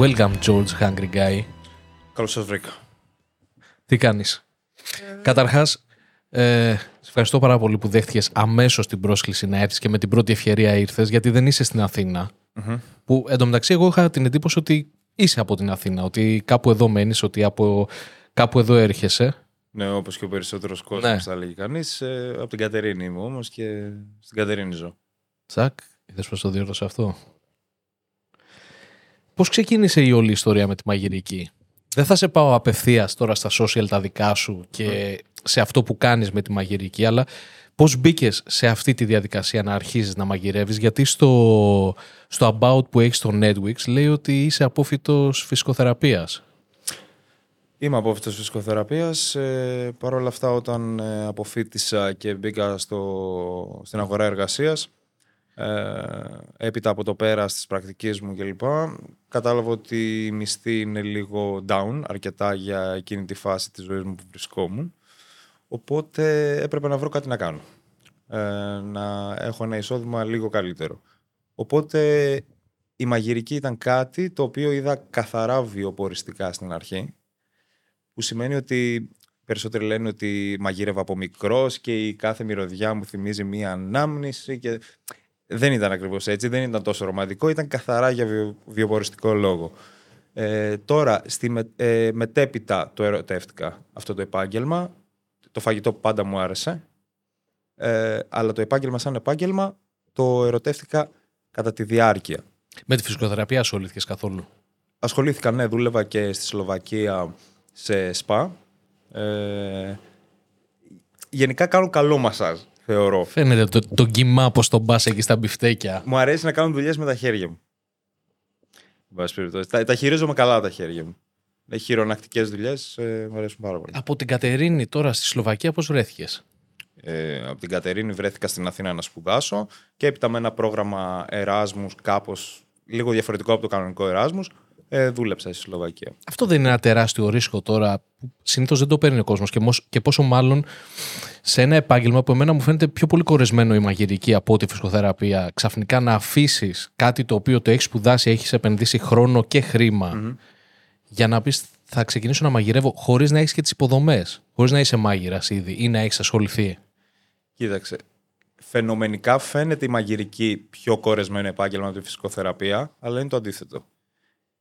Welcome, George Hungry Guy. Καλώς σας βρήκα. Τι κάνεις; Καταρχάς, ε, σε ευχαριστώ πάρα πολύ που δέχτηκες αμέσως την πρόσκληση να έρθεις και με την πρώτη ευκαιρία ήρθες, γιατί δεν είσαι στην αθηνα Που εντωμεταξύ, εγώ είχα την εντύπωση ότι είσαι από την Αθήνα, ότι κάπου εδώ μένεις, ότι από κάπου εδώ έρχεσαι. Ναι, όπως και ο περισσότερος κόσμος ναι. θα λέγει κανείς. Ε, από την Κατερίνη είμαι όμως και στην Κατερίνη ζω. Τσακ, είδες πώς το διόρθωσα αυτό; Πώς ξεκίνησε η όλη ιστορία με τη μαγειρική; Δεν θα σε πάω απευθείας τώρα στα social τα δικά σου και σε αυτό που κάνεις με τη μαγειρική, αλλά πώς μπήκες σε αυτή τη διαδικασία να αρχίζεις να μαγειρεύεις, γιατί στο, στο About που έχεις στο Netflix λέει ότι είσαι απόφυτος φυσικοθεραπείας. Είμαι απόφυτος φυσικοθεραπείας. Ε, Παρ' όλα αυτά όταν ε, αποφύτησα και μπήκα στο, στην αγορά εργασίας, ε, έπειτα από το πέρας της πρακτικής μου κλπ. Κατάλαβα ότι η μισθή είναι λίγο down, αρκετά για εκείνη τη φάση της ζωής μου που βρισκόμουν. Οπότε έπρεπε να βρω κάτι να κάνω. Ε, να έχω ένα εισόδημα λίγο καλύτερο. Οπότε η μαγειρική ήταν κάτι το οποίο είδα καθαρά βιοποριστικά στην αρχή. Που σημαίνει ότι περισσότεροι λένε ότι μαγείρευα από μικρός και η κάθε μυρωδιά μου θυμίζει μία ανάμνηση και δεν ήταν ακριβώς έτσι, δεν ήταν τόσο ρομαντικό, ήταν καθαρά για βιο, βιοποριστικό λόγο. Ε, τώρα, στη με, ε, μετέπειτα το ερωτεύτηκα αυτό το επάγγελμα. Το φαγητό πάντα μου άρεσε. Ε, αλλά το επάγγελμα σαν επάγγελμα το ερωτεύτηκα κατά τη διάρκεια. Με τη φυσικοθεραπεία ασχολήθηκες καθόλου; Ασχολήθηκα, ναι, δούλευα και στη Σλοβακία σε σπα. Ε, γενικά κάνω καλό μασάζ θεωρώ. Φαίνεται το, το κοιμά πώ τον πας εκεί στα μπιφτέκια. Μου αρέσει να κάνω δουλειές με τα χέρια μου. Τα, τα χειρίζομαι καλά τα χέρια μου. Έχει χειρονακτικές δουλειές, ε, μου αρέσουν πάρα πολύ. Από την Κατερίνη τώρα στη Σλοβακία, πώς βρέθηκες; Ε, από την Κατερίνη βρέθηκα στην Αθήνα να σπουδάσω και έπειτα με ένα πρόγραμμα Εράσμους, κάπως λίγο διαφορετικό από το κανονικό Εράσμους, ε, δούλεψα στη Σλοβακία. Αυτό δεν είναι ένα τεράστιο ρίσκο τώρα που συνήθως δεν το παίρνει ο κόσμος και, και πόσο μάλλον σε ένα επάγγελμα που εμένα μου φαίνεται πιο πολύ κορεσμένο η μαγειρική από τη φυσικοθεραπεία, ξαφνικά να αφήσεις κάτι το οποίο το έχεις σπουδάσει, έχεις επενδύσει χρόνο και χρημα για να πεις θα ξεκινήσω να μαγειρεύω χωρίς να έχεις και τις υποδομές, χωρίς να είσαι μάγειρας ήδη ή να έχεις ασχοληθεί. Κοίταξε. Φαινομενικά φαίνεται η μαγειρική πιο κορεσμένο επάγγελμα από τη φυσικοθεραπεία, αλλά είναι το αντίθετο.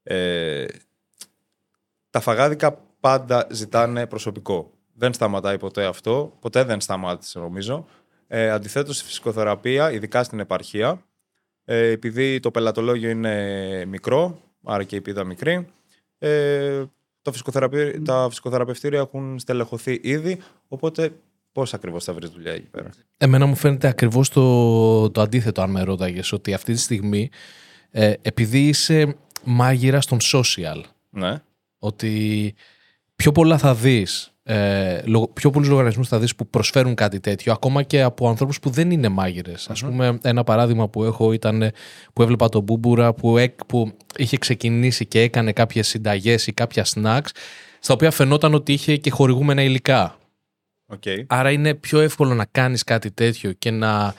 Ε, τα φαγάδικα πάντα ζητάνε προσωπικό. Δεν σταματάει ποτέ αυτό. Ποτέ δεν σταμάτησε νομίζω. Ε, αντιθέτως στη φυσικοθεραπεία, ειδικά στην επαρχία, ε, επειδή το πελατολόγιο είναι μικρό, άρα και η πίδα μικρή, ε, το τα φυσικοθεραπευτήρια έχουν στελεχωθεί ήδη, οπότε πώς ακριβώς θα βρεις δουλειά εκεί πέρα; Εμένα μου φαίνεται ακριβώς το, το αντίθετο, αν με ρώταγες, ότι αυτή τη στιγμή, ε, επειδή είσαι μάγειρα στον social. Ναι. Ότι πιο πολλά θα δεις, ε, πιο πολλούς λογαριασμούς θα δεις που προσφέρουν κάτι τέτοιο, ακόμα και από ανθρώπους που δεν είναι μάγειρες. Α πούμε, ένα παράδειγμα που έχω ήταν που έβλεπα τον Μπούμπουρα που, που είχε ξεκινήσει και έκανε κάποιες συνταγές ή κάποια snacks, στα οποία φαινόταν ότι είχε και χορηγούμενα υλικά. Okay. Άρα είναι πιο εύκολο να κάνεις κάτι τέτοιο και να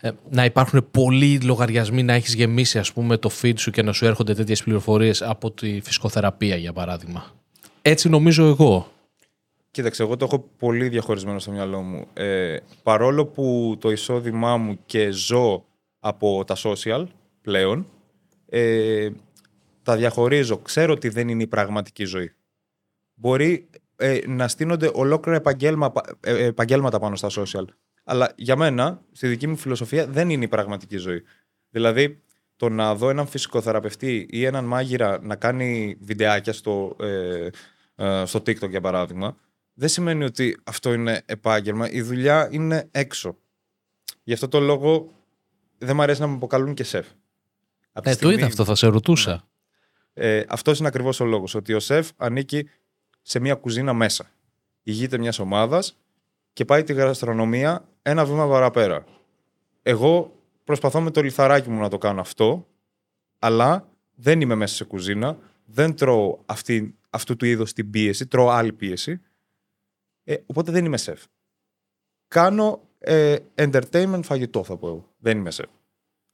ε, να υπάρχουν πολλοί λογαριασμοί να έχεις γεμίσει ας πούμε το feed σου και να σου έρχονται τέτοιες πληροφορίες από τη φυσικοθεραπεία για παράδειγμα. Έτσι νομίζω εγώ. Κοίταξε, εγώ το έχω πολύ διαχωρισμένο στο μυαλό μου. Ε, παρόλο που το εισόδημά μου και ζω από τα social πλέον, ε, τα διαχωρίζω. Ξέρω ότι δεν είναι η πραγματική ζωή. Μπορεί ε, να στείνονται ολόκληρα επαγγέλματα πάνω στα social. Αλλά για μένα, στη δική μου φιλοσοφία, δεν είναι η πραγματική ζωή. Δηλαδή, το να δω έναν φυσικοθεραπευτή ή έναν μάγειρα να κάνει βιντεάκια στο, ε, ε, στο TikTok, για παράδειγμα, δεν σημαίνει ότι αυτό είναι επάγγελμα. Η δουλειά είναι έξω. Γι' αυτό το λόγο δεν μου αρέσει να με αποκαλούν και σεφ. Ε, το είδα αυτό, θα σε ρωτούσα. Ε, αυτός είναι ακριβώς ο λόγος. Ότι ο σεφ ανήκει σε μια κουζίνα μέσα. Ηγείται μιας ομάδας και πάει τη γαστρονομία ένα βήμα παραπέρα. Εγώ προσπαθώ με το λιθαράκι μου να το κάνω αυτό, αλλά δεν είμαι μέσα σε κουζίνα, δεν τρώω αυτή, αυτού του είδους την πίεση, τρώω άλλη πίεση, ε, οπότε δεν είμαι σεφ. Κάνω ε, entertainment φαγητό θα πω εγώ, δεν είμαι σεφ.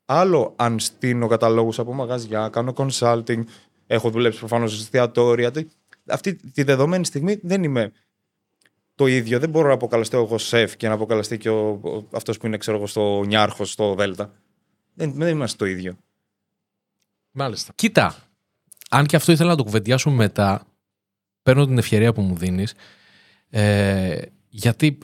Άλλο αν στείλω καταλόγους από μαγαζιά, κάνω consulting, Έχω δουλέψει προφανώς σε εστιατόρια. Αυτή τη δεδομένη στιγμή δεν είμαι το ίδιο. Δεν μπορώ να αποκαλεστώ εγώ σεφ και να αποκαλεστεί και αυτός που είναι ξέρω εγώ, στο Νιάρχος, στο Δέλτα. Δεν, δεν είμαστε το ίδιο. Μάλιστα. Κοίτα, αν και αυτό ήθελα να το κουβεντιάσουμε μετά, παίρνω την ευκαιρία που μου δίνεις, ε, γιατί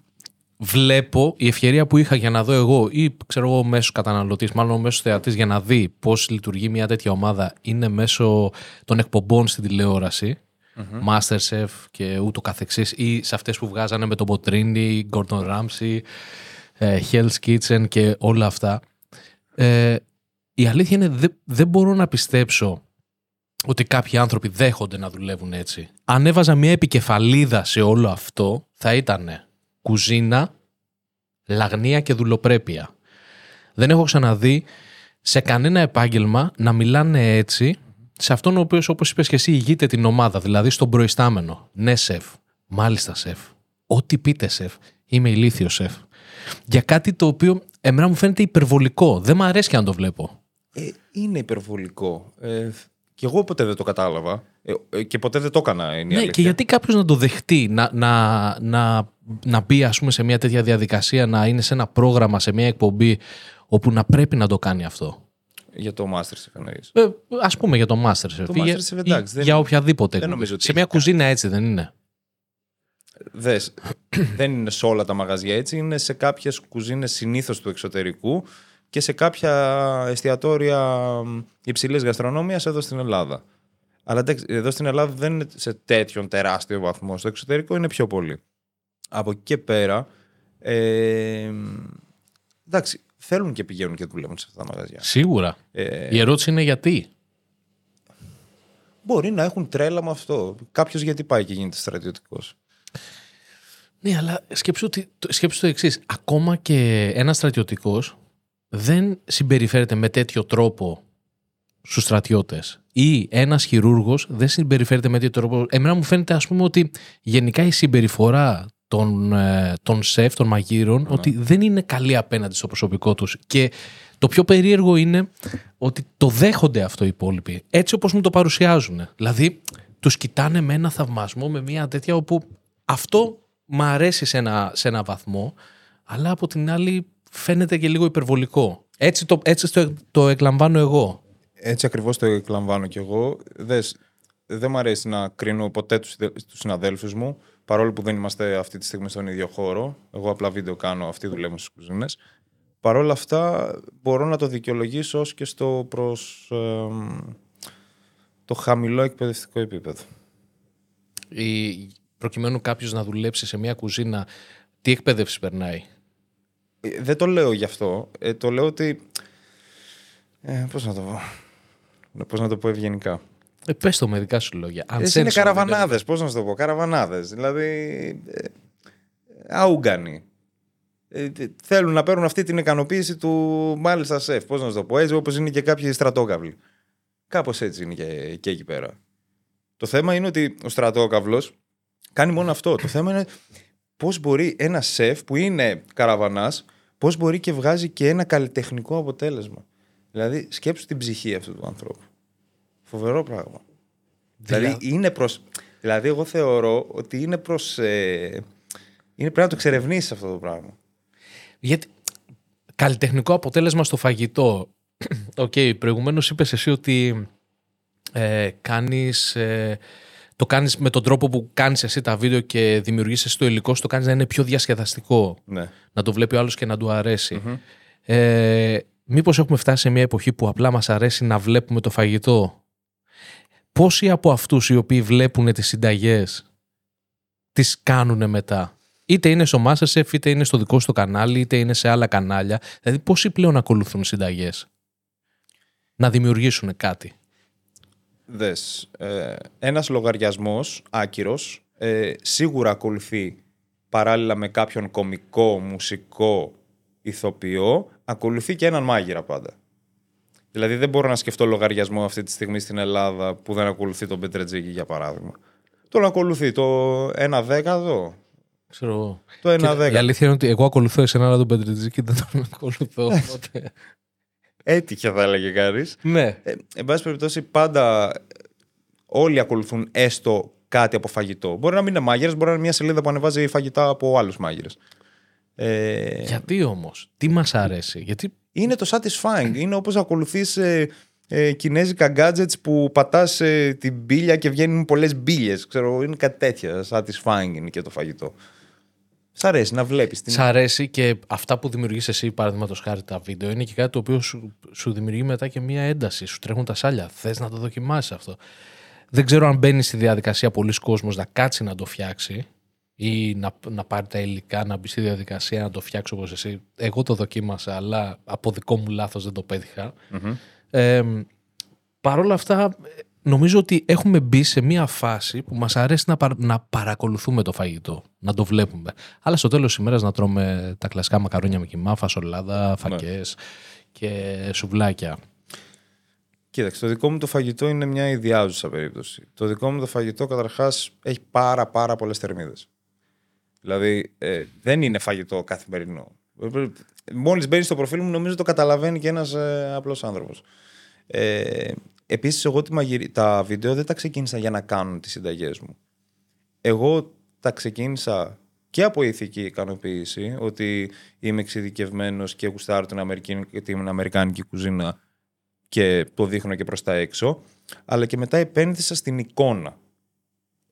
βλέπω η ευκαιρία που είχα για να δω εγώ ή ξέρω εγώ μέσω καταναλωτής, μάλλον μέσω θεατής για να δει πώς λειτουργεί μια τέτοια ομάδα είναι μέσω των εκπομπών στην τηλεόραση mm-hmm. Masterchef και ούτω καθεξής ή σε αυτές που βγάζανε με τον Μποτρίνι, Gordon Ramsay, ε, Hell's Kitchen και όλα αυτά. Ε, η αλήθεια είναι δεν, δεν μπορώ να πιστέψω ότι κάποιοι άνθρωποι δέχονται να δουλεύουν έτσι. Αν έβαζα μια επικεφαλίδα σε όλο αυτό θα ήταν κουζίνα, λαγνία και δουλοπρέπεια. Δεν έχω ξαναδεί σε κανένα επάγγελμα να μιλάνε έτσι σε αυτόν ο οποίος, όπως είπες και εσύ, ηγείται την ομάδα, δηλαδή στον προϊστάμενο. Ναι, σεφ. Μάλιστα, σεφ. Ό,τι πείτε, σεφ. Είμαι ηλίθιος, σεφ. Για κάτι το οποίο εμένα μου φαίνεται υπερβολικό. Δεν μου αρέσει και αν το βλέπω. Ε, είναι υπερβολικό. Ε, και εγώ ποτέ δεν το κατάλαβα. Ε, ε και ποτέ δεν το έκανα. Είναι ναι, και γιατί κάποιος να το δεχτεί, να, να, να, να μπει ας πούμε, σε μια τέτοια διαδικασία, να είναι σε ένα πρόγραμμα, σε μια εκπομπή, όπου να πρέπει να το κάνει αυτό; Για το Masterchef εννοείς. Ε, Α πούμε για το Masterchef. Το Masterchef εντάξει. Για, για οποιαδήποτε. Δεν σε μια κουζίνα έτσι δεν είναι. Δες, δεν είναι σε όλα τα μαγαζιά έτσι. Είναι σε κάποιες κουζίνες συνήθως του εξωτερικού και σε κάποια εστιατόρια υψηλής γαστρονομίας εδώ στην Ελλάδα. Αλλά εδώ στην Ελλάδα δεν είναι σε τέτοιον τεράστιο βαθμό. Στο εξωτερικό είναι πιο πολύ. Από εκεί και πέρα. Ε, εντάξει, θέλουν και πηγαίνουν και δουλεύουν σε αυτά τα μαγαζιά. Σίγουρα. Ε, Η ερώτηση είναι γιατί. Μπορεί να έχουν τρέλα με αυτό. Κάποιος γιατί πάει και γίνεται στρατιωτικός. Ναι, αλλά σκέψου, σκέψου το εξής. Ακόμα και ένας στρατιωτικός δεν συμπεριφέρεται με τέτοιο τρόπο στους στρατιώτες. Ή ένας χειρούργος δεν συμπεριφέρεται με τέτοιο τρόπο. Εμένα μου φαίνεται, ας πούμε, ότι γενικά η συμπεριφορά των, ε, των σεφ, των μαγείρων, ναι. ότι δεν είναι καλή απέναντι στο προσωπικό τους. Και το πιο περίεργο είναι ότι το δέχονται αυτό οι υπόλοιποι. Έτσι όπως μου το παρουσιάζουν. Δηλαδή, τους κοιτάνε με ένα θαυμασμό, με μια τέτοια όπου αυτό μ' αρέσει σε ένα, σε ένα βαθμό, αλλά από την άλλη φαίνεται και λίγο υπερβολικό. Έτσι το, έτσι το, το εκλαμβάνω εγώ. Έτσι ακριβώς το εκλαμβάνω κι εγώ. Δες, δεν μου αρέσει να κρίνω ποτέ τους, τους συναδέλφους μου παρόλο που δεν είμαστε αυτή τη στιγμή στον ίδιο χώρο, εγώ απλά βίντεο κάνω, αυτοί δουλεύουν στις κουζίνες, παρόλα αυτά μπορώ να το δικαιολογήσω ως και στο προς το χαμηλό εκπαιδευτικό επίπεδο. Η, προκειμένου κάποιος να δουλέψει σε μια κουζίνα, τι εκπαίδευση περνάει; Ε, δεν το λέω γι' αυτό. Ε, το λέω ότι... Ε, πώς να το πω... Πώς να το πω ευγενικά. Ε, πες το με δικά σου λόγια. Αν είναι καραβανάδες, πώς να σου το πω. Καραβανάδες. Δηλαδή. Ε, αούγκανοι. Ε, θέλουν να παίρνουν αυτή την ικανοποίηση του μάλιστα σεφ. Πώς να σου το πω. Έτσι όπως είναι και κάποιοι στρατόκαυλοι. Κάπως έτσι είναι και, και εκεί πέρα. Το θέμα είναι ότι ο στρατόκαυλος κάνει μόνο αυτό. Το θέμα είναι πώς μπορεί ένα σεφ που είναι καραβανάς, πώς μπορεί και βγάζει και ένα καλλιτεχνικό αποτέλεσμα. Δηλαδή, σκέψου την ψυχή αυτού του ανθρώπου. Φοβερό πράγμα. Δηλαδή, είναι προς... δηλαδή εγώ θεωρώ ότι είναι προς... Ε... Είναι πρέπει να το εξερευνήσεις αυτό το πράγμα. Γιατί καλλιτεχνικό αποτέλεσμα στο φαγητό. OK, okay, προηγουμένως είπες εσύ ότι ε, κάνεις... Ε, το κάνεις με τον τρόπο που κάνεις εσύ τα βίντεο και δημιουργείς εσύ το υλικό το κάνεις να είναι πιο διασκεδαστικό. Ναι. Να το βλέπει ο άλλος και να του αρέσει. Ε, μήπως έχουμε φτάσει σε μια εποχή που απλά μας αρέσει να βλέπουμε το φαγητό; Πόσοι από αυτούς οι οποίοι βλέπουν τις συνταγές τις κάνουν μετά; Είτε είναι στο Masterchef, είτε είναι στο δικό σου κανάλι, είτε είναι σε άλλα κανάλια. Δηλαδή πόσοι πλέον ακολουθούν συνταγές; Να δημιουργήσουν κάτι. Δες, ε, ένας λογαριασμός άκυρος ε, σίγουρα ακολουθεί παράλληλα με κάποιον κομικό, μουσικό, ηθοποιό, ακολουθεί και έναν μάγειρα πάντα. Δηλαδή δεν μπορώ να σκεφτώ λογαριασμό αυτή τη στιγμή στην Ελλάδα που δεν ακολουθεί τον Πετρετζίκη για παράδειγμα. Τον ακολουθεί το ένα δέκατο. Ξέρω Το ένα δέκατο. Η αλήθεια είναι ότι εγώ ακολουθώ εσένα, αλλά τον Πετρετζίκη δεν τον ακολουθώ. Έτυχε θα έλεγε κανείς. Ναι. Ε, εν πάση περιπτώσει πάντα όλοι ακολουθούν έστω κάτι από φαγητό. Μπορεί να μην είναι μάγειρες, μπορεί να είναι μια σελίδα που ανεβάζει φαγητά από άλλους μάγειρες. Ε... Γιατί όμως, τι μας αρέσει, Γιατί. Είναι το satisfying. Είναι όπως ακολουθείς ε, ε, κινέζικα gadgets που πατάς ε, την μπύλια και βγαίνουν πολλές μπύλε. Ξέρω, είναι κάτι τέτοια. Satisfying είναι και το φαγητό. Σ' αρέσει να βλέπεις. Την... Σ' αρέσει και αυτά που δημιουργείς εσύ, παραδείγματος χάρη τα βίντεο, είναι και κάτι το οποίο σου, σου δημιουργεί μετά και μία ένταση. Σου τρέχουν τα σάλια. Θες να το δοκιμάσεις αυτό. Δεν ξέρω αν μπαίνει στη διαδικασία πολλοί κόσμος να κάτσει να το φτιάξει ή να, να πάρει τα υλικά, να μπει στη διαδικασία να το φτιάξει όπως εσύ. Εγώ το δοκίμασα, αλλά από δικό μου λάθος δεν το πετυχα Ε, Παρ' όλα αυτά, νομίζω ότι έχουμε μπει σε μια φάση που μας αρέσει να, να παρακολουθούμε το φαγητό, να το βλέπουμε. Αλλά στο τέλος της ημέρας να τρώμε τα κλασικά μακαρόνια με κοιμά, φασολάδα, ναι. φακές και σουβλάκια. Κοίταξε, το δικό μου το φαγητό είναι μια ιδιάζουσα περίπτωση. Το δικό μου το φαγητό καταρχάς έχει πάρα πάρα πολλές θερμίδες. Δηλαδή ε, δεν είναι φαγητό καθημερινό. Μόλις μπαίνεις στο προφίλ μου νομίζω το καταλαβαίνει και ένας ε, απλός άνθρωπος. Ε, Επίσης, εγώ τα βίντεο δεν τα ξεκίνησα για να κάνουν τις συνταγές μου. Εγώ τα ξεκίνησα και από ηθική ικανοποίηση, ότι είμαι εξειδικευμένος και γουστάρω την, την Αμερικάνικη κουζίνα και το δείχνω και προς τα έξω, αλλά και μετά επένδυσα στην εικόνα.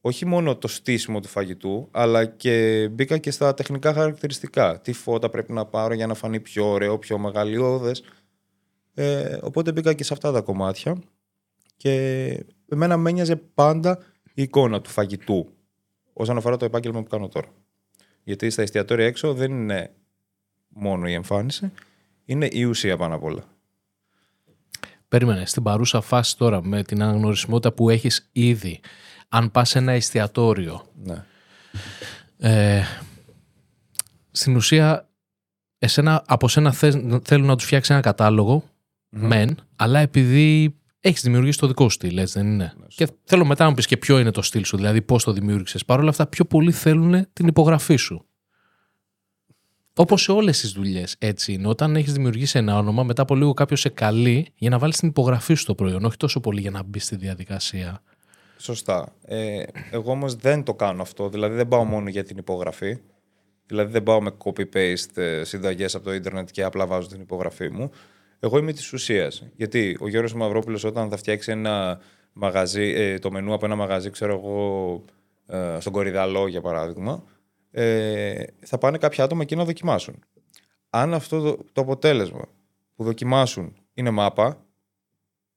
Όχι μόνο το στήσιμο του φαγητού, αλλά και μπήκα και στα τεχνικά χαρακτηριστικά. Τι φώτα πρέπει να πάρω για να φανεί πιο ωραίο, πιο μεγαλειώδες. Ε, οπότε μπήκα και σε αυτά τα κομμάτια και εμένα με ένοιαζε πάντα η εικόνα του φαγητού όσον αφορά το επάγγελμα που κάνω τώρα. Γιατί στα εστιατόρια έξω δεν είναι μόνο η εμφάνιση, είναι η ουσία πάνω απ' όλα. Περίμενε, στην παρούσα φάση τώρα με την αναγνωρισιμότητα που έχεις ήδη, αν πας σε ένα εστιατόριο, ναι. ε, στην ουσία εσένα, από σένα θέλουν να τους φτιάξεις ένα κατάλογο, μεν, αλλά επειδή έχεις δημιουργήσει το δικό σου στυλ, έτσι δεν είναι; Ναι, και θέλω μετά να μου πεις και ποιο είναι το στυλ σου, δηλαδή πώς το δημιούργησες. Παρ' όλα αυτά, πιο πολλοί θέλουν την υπογραφή σου. Όπως σε όλες τις δουλειές, έτσι είναι. Όταν έχεις δημιουργήσει ένα όνομα, μετά από λίγο κάποιος σε καλεί για να βάλεις την υπογραφή σου στο προϊόν, όχι τόσο πολύ για να μπει στη διαδικασία. Σωστά. Ε, εγώ όμως δεν το κάνω αυτό. Δηλαδή δεν πάω μόνο για την υπογραφή. Δηλαδή δεν πάω με copy-paste ε, συνταγές από το Ιντερνετ και απλά βάζω την υπογραφή μου. Εγώ είμαι της ουσίας. Γιατί ο Γιώργο Μαυρόπουλος, όταν θα φτιάξει ένα μαγαζί, ε, το μενού από ένα μαγαζί, ξέρω εγώ, ε, στον Κορυδαλό για παράδειγμα, ε, θα πάνε κάποια άτομα εκεί να δοκιμάσουν. Αν αυτό το, το αποτέλεσμα που δοκιμάσουν είναι μάπα,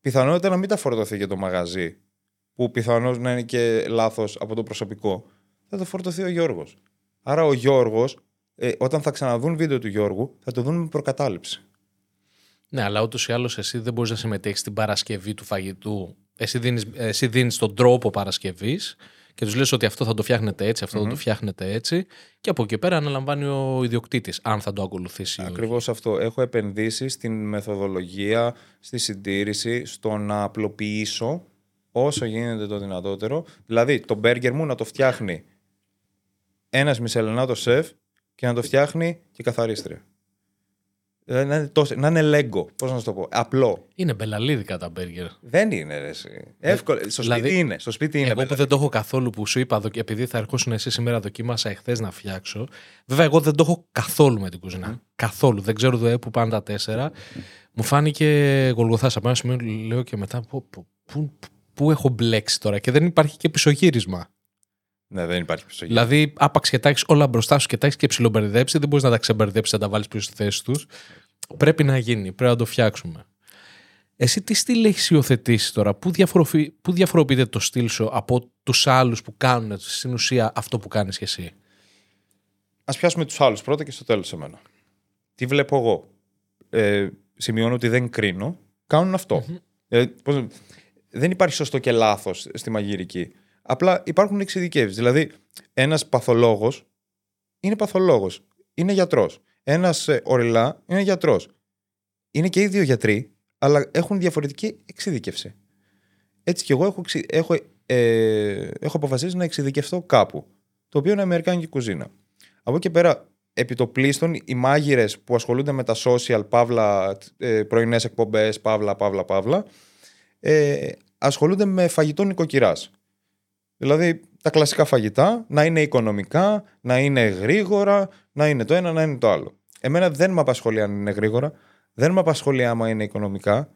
πιθανότητα να μην τα φορτωθεί για το μαγαζί, που πιθανώς να είναι και λάθος από το προσωπικό, θα το φορτωθεί ο Γιώργος. Άρα ο Γιώργος, ε, όταν θα ξαναδούν βίντεο του Γιώργου, θα το δουν με προκατάληψη. Ναι, αλλά ούτως ή άλλως εσύ δεν μπορείς να συμμετέχεις στην παρασκευή του φαγητού. Εσύ δίνεις εσύ δίνεις τον τρόπο παρασκευής και τους λες ότι αυτό θα το φτιάχνετε έτσι, αυτό θα το φτιάχνετε έτσι. Και από εκεί πέρα αναλαμβάνει ο ιδιοκτήτης, αν θα το ακολουθήσει. Ακριβώς αυτό. Έχω επενδύσει στην μεθοδολογία, στη συντήρηση, στο να απλοποιήσω όσο γίνεται το δυνατότερο. Δηλαδή, το μπέργκερ μου να το φτιάχνει ένας μισελενάτος σεφ και να το φτιάχνει και καθαρίστρια. Ε, να είναι, τόσο, να είναι λέγκο. Πώς να σου το πω. Απλό. Είναι μπελαλίδικα τα μπέργκερ. Δεν είναι, ρε, εσύ. Ε, Εύκολο. Στο δηλαδή, σπίτι είναι. Στο σπίτι είναι. Εγώ που δεν το έχω καθόλου που σου είπα, επειδή θα ερχόσουν εσύ σήμερα δοκίμασα εχθές να φτιάξω. Βέβαια, εγώ δεν το έχω καθόλου με την κουζίνα. Καθόλου. Δεν ξέρω δε που πάνε τα τέσσερα. Μου φάνηκε γολγοθά. Από ένα σημείο λέω και μετά. Πού, πού, πού έχω μπλέξει τώρα; Και δεν υπάρχει και πισωγύρισμα. Ναι, δεν υπάρχει πίσω. Δηλαδή, άπαξ και τα έχεις όλα μπροστά σου και τα έχεις και ψιλομπερδέψει, δεν μπορείς να τα ξεμπερδέψεις, να τα βάλεις πίσω στη θέση τους. Πρέπει να γίνει, πρέπει να το φτιάξουμε. Εσύ τι στυλ έχεις υιοθετήσει τώρα, πού, πού διαφοροποιείται το στυλ σου από τους άλλους που κάνουν στην ουσία αυτό που κάνεις και εσύ; Α πιάσουμε τους άλλους πρώτα και στο τέλος σε μένα. Τι βλέπω εγώ; Ε, σημειώνω ότι δεν κρίνω. Κάνουν Ε, πώς, δεν υπάρχει σωστό και λάθος στη μαγειρική. Απλά υπάρχουν εξειδικεύσεις. Δηλαδή, ένας παθολόγος είναι παθολόγος. Είναι γιατρός. Ένας ε, οριλά είναι γιατρός. Είναι και οι δύο γιατροί, αλλά έχουν διαφορετική εξειδικεύση. Έτσι κι εγώ έχω, έχω, ε, έχω αποφασίσει να εξειδικευτώ κάπου. Το οποίο είναι Αμερικάνικη κουζίνα. Από εκεί πέρα, επί το πλήστον, οι μάγειρες που ασχολούνται με τα social, παύλα, ε, πρωινές εκπομπές, παύλα, παύλα, παύλα, ε, ασχολούνται με φαγητό νοικοκυράς. Δηλαδή τα κλασικά φαγητά να είναι οικονομικά, να είναι γρήγορα, να είναι το ένα, να είναι το άλλο. Εμένα δεν με απασχολεί αν είναι γρήγορα, δεν με απασχολεί άμα είναι οικονομικά,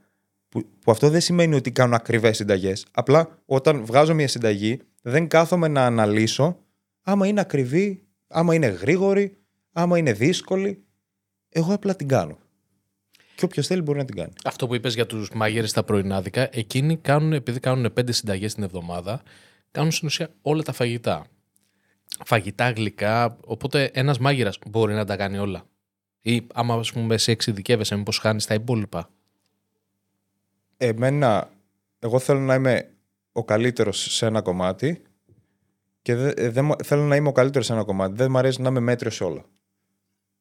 που, που αυτό δεν σημαίνει ότι κάνω ακριβές συνταγές. Απλά όταν βγάζω μια συνταγή, δεν κάθομαι να αναλύσω άμα είναι ακριβή, άμα είναι γρήγορη, άμα είναι δύσκολη. Εγώ απλά την κάνω. Και όποιος θέλει μπορεί να την κάνει. Αυτό που είπες για τους μάγειρε στα πρωινάδικα, εκείνοι κάνουν, επειδή κάνουν πέντε συνταγές την εβδομάδα, κάνουν στην ουσία όλα τα φαγητά. Φαγητά, γλυκά. Οπότε ένας μάγειρας μπορεί να τα κάνει όλα. Ή άμα ας πούμε σε εξειδικεύεσαι, μήπως χάνεις τα υπόλοιπα. Εμένα, εγώ θέλω να είμαι ο καλύτερος σε ένα κομμάτι και δεν δε, θέλω να είμαι ο καλύτερος σε ένα κομμάτι. Δεν μου αρέσει να είμαι μέτριος σε όλα.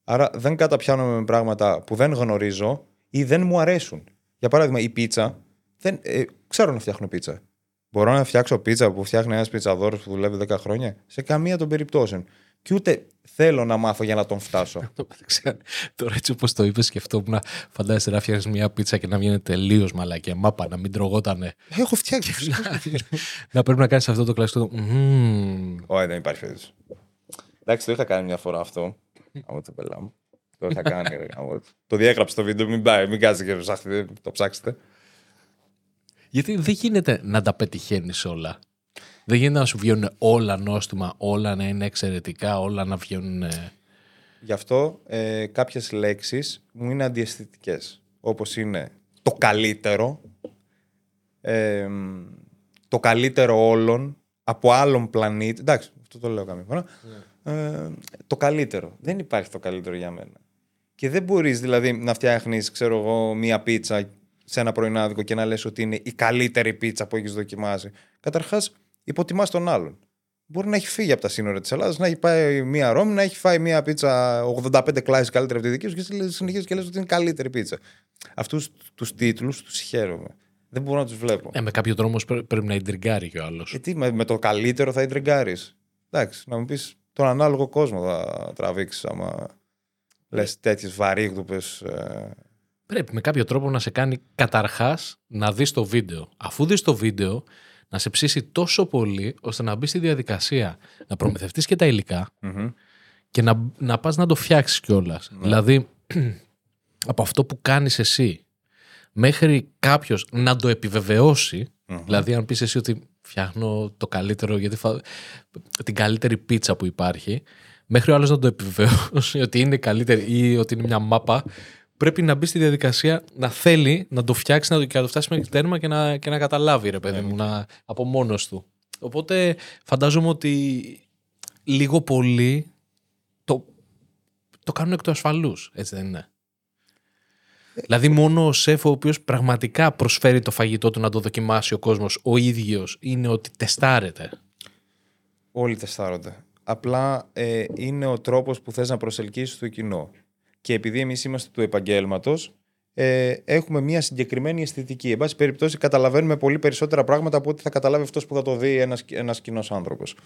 Άρα δεν καταπιάνομαι με πράγματα που δεν γνωρίζω ή δεν μου αρέσουν. Για παράδειγμα, η πίτσα. Δεν, ε, ξέρω να φτιάχνω πίτσα. Μπορώ να φτιάξω πίτσα που φτιάχνει ένας πιτσαδόρο που δουλεύει 10 χρόνια; Σε καμία των περιπτώσεων. Και ούτε θέλω να μάθω για να τον φτάσω. Τώρα έτσι όπως το είπες, σκεφτόμουν να φαντάζεσαι να φτιάχνεις μια πίτσα και να βγαίνει τελείως μαλακία. Μάπα, να μην τρογότανε. Έχω φτιάξει. να πρέπει να κάνεις αυτό το κλασικό. Όχι, δεν υπάρχει περίπτωση. Εντάξει, το είχα κάνει μια φορά αυτό. Από το πελά μου. Το είχα κάνει. το διέγραψε το βίντεο, μην πάει, μην κάτσετε και το ψάξετε. Γιατί δεν γίνεται να τα πετυχαίνεις όλα. Δεν γίνεται να σου βγαίνουν όλα νόστιμα, όλα να είναι εξαιρετικά, όλα να βγαίνουν. Γι' αυτό ε, κάποιες λέξεις μου είναι αντιαισθητικές. Όπως είναι το καλύτερο, ε, το καλύτερο όλων, από άλλον πλανήτη. Εντάξει, αυτό το λέω καμία φορά. Ναι. Ε, το καλύτερο. Δεν υπάρχει το καλύτερο για μένα. Και δεν μπορείς δηλαδή να φτιάχνεις, ξέρω εγώ, μία πίτσα σε ένα πρωινάδικο και να λες ότι είναι η καλύτερη πίτσα που έχεις δοκιμάσει. Καταρχάς, υποτιμάς τον άλλον. Μπορεί να έχει φύγει από τα σύνορα της Ελλάδας, να έχει πάει μία Ρώμη, να έχει φάει μία πίτσα 85 κλάσεις καλύτερη από τη δική σου και συνεχίζεις και λες ότι είναι καλύτερη πίτσα. Αυτούς τους τίτλους τους χαίρομαι. Δεν μπορώ να τους βλέπω. Ε, με κάποιο τρόπο πρέπει να ιντριγκάρει κι ο άλλος. Ε, τι, με, με, το καλύτερο θα ιντριγκάρει. Εντάξει, να μου πεις τον ανάλογο κόσμο θα τραβήξεις άμα λες τέτοιες βαρύγδουπες. Ε... Πρέπει με κάποιο τρόπο να σε κάνει καταρχάς να δεις το βίντεο. Αφού δεις το βίντεο, να σε ψήσει τόσο πολύ ώστε να μπει στη διαδικασία να προμηθευτείς και τα υλικα και να, να πας να το φτιάξεις κιόλας. Ναι. Δηλαδή, από αυτό που κάνεις εσύ μέχρι κάποιος να το επιβεβαιωσει δηλαδή αν πεις εσύ ότι φτιάχνω το καλύτερο, γιατί φα... την καλύτερη πίτσα που υπάρχει, μέχρι ο άλλος να το επιβεβαιώσει ότι είναι καλύτερη ή ότι είναι μια μάπα, πρέπει να μπει στη διαδικασία να θέλει να το φτιάξει να το, και να το φτάσει μέχρι τέρμα και να, και να καταλάβει, ρε παιδί μου, να, από μόνος του. Οπότε φαντάζομαι ότι λίγο πολύ το, το κάνουν εκ του ασφαλούς, έτσι δεν είναι; Δηλαδή, μόνο ο σεφ ο οποίος πραγματικά προσφέρει το φαγητό του να το δοκιμάσει ο κόσμος, ο ίδιος, είναι ότι τεστάρεται; Όλοι τεστάρονται. Απλά ε, είναι ο τρόπος που θες να προσελκύσεις το κοινό και επειδή εμείς είμαστε του επαγγέλματος, ε, έχουμε μια συγκεκριμένη αισθητική. Εν πάση περιπτώσει, καταλαβαίνουμε πολύ περισσότερα πράγματα από ό,τι θα καταλάβει αυτός που θα το δει ένας ένας κοινός άνθρωπος.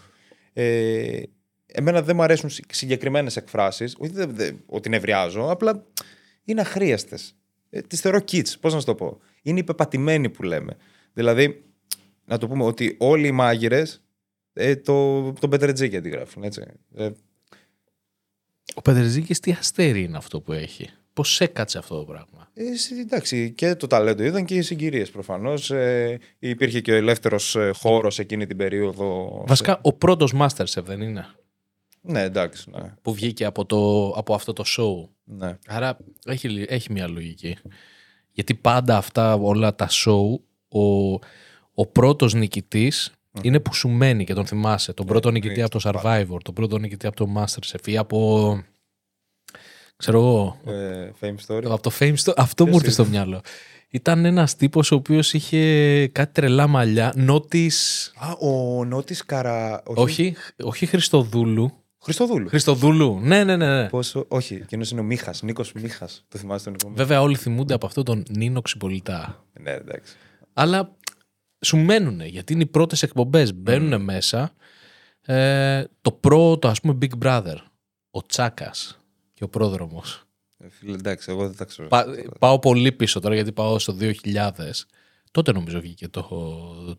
Ε, εμένα δεν μου αρέσουν συγκεκριμένες εκφράσεις, όχι δε, δε, ότι νευριάζω, απλά είναι αχρίαστες. Ε, Τις θεωρώ kits, πώς να σου το πω. Είναι υπεπατημένοι που λέμε. Δηλαδή, να το πούμε ότι όλοι οι μάγειρες ε, το, τον Πετρετζίκη αντιγράφουν. Έτσι. Ε, ο Πεδρεζίκης τι αστέρι είναι αυτό που έχει; Πώς έκατσε αυτό το πράγμα; Ε, εντάξει, και το ταλέντο είδαν και οι συγκυρίες προφανώς. Ε, υπήρχε και ο ελεύθερος ε, χώρος εκείνη την περίοδο. Βασικά, ο πρώτος Masterchef δεν είναι; Ναι, εντάξει. Ναι. Που βγήκε από, το, από αυτό το show. Ναι. Άρα έχει, έχει μια λογική. Γιατί πάντα αυτά όλα τα show, ο, ο πρώτος νικητής είναι που σου μένει και τον θυμάσαι. Τον πρώτο νικητή από το Survivor, τον πρώτο νικητή από το Masterchef ή από. ξέρω εγώ. Ε, fame Story. Από το Fame Story. Αυτό μου ήρθε στο μυαλό. Ήταν ένας τύπος ο οποίος είχε κάτι τρελά μαλλιά. Νότι. Α, ο Νότις Καρα. Όχι, όχι Χριστοδούλου. Χριστοδούλου. Χριστοδούλου. Ναι, ναι, ναι. ναι. Πόσο... Όχι, εκείνος είναι ο Μίχας. Νίκος Μίχας. Το θυμάστε τον Νίκο. Βέβαια, όλοι θυμούνται από αυτό τον Νίνο Ξυπολιτά. Ναι, εντάξει. Αλλά σου μένουν γιατί είναι οι πρώτες εκπομπές. Μπαίνουν μέσα. Ε, το πρώτο, ας πούμε, Big Brother. Ο Τσάκας και ο πρόδρομος. Ε, φίλε, εντάξει, εγώ δεν τα ξέρω. πάω πολύ πίσω τώρα γιατί πάω στο 2000. Τότε νομίζω βγήκε το,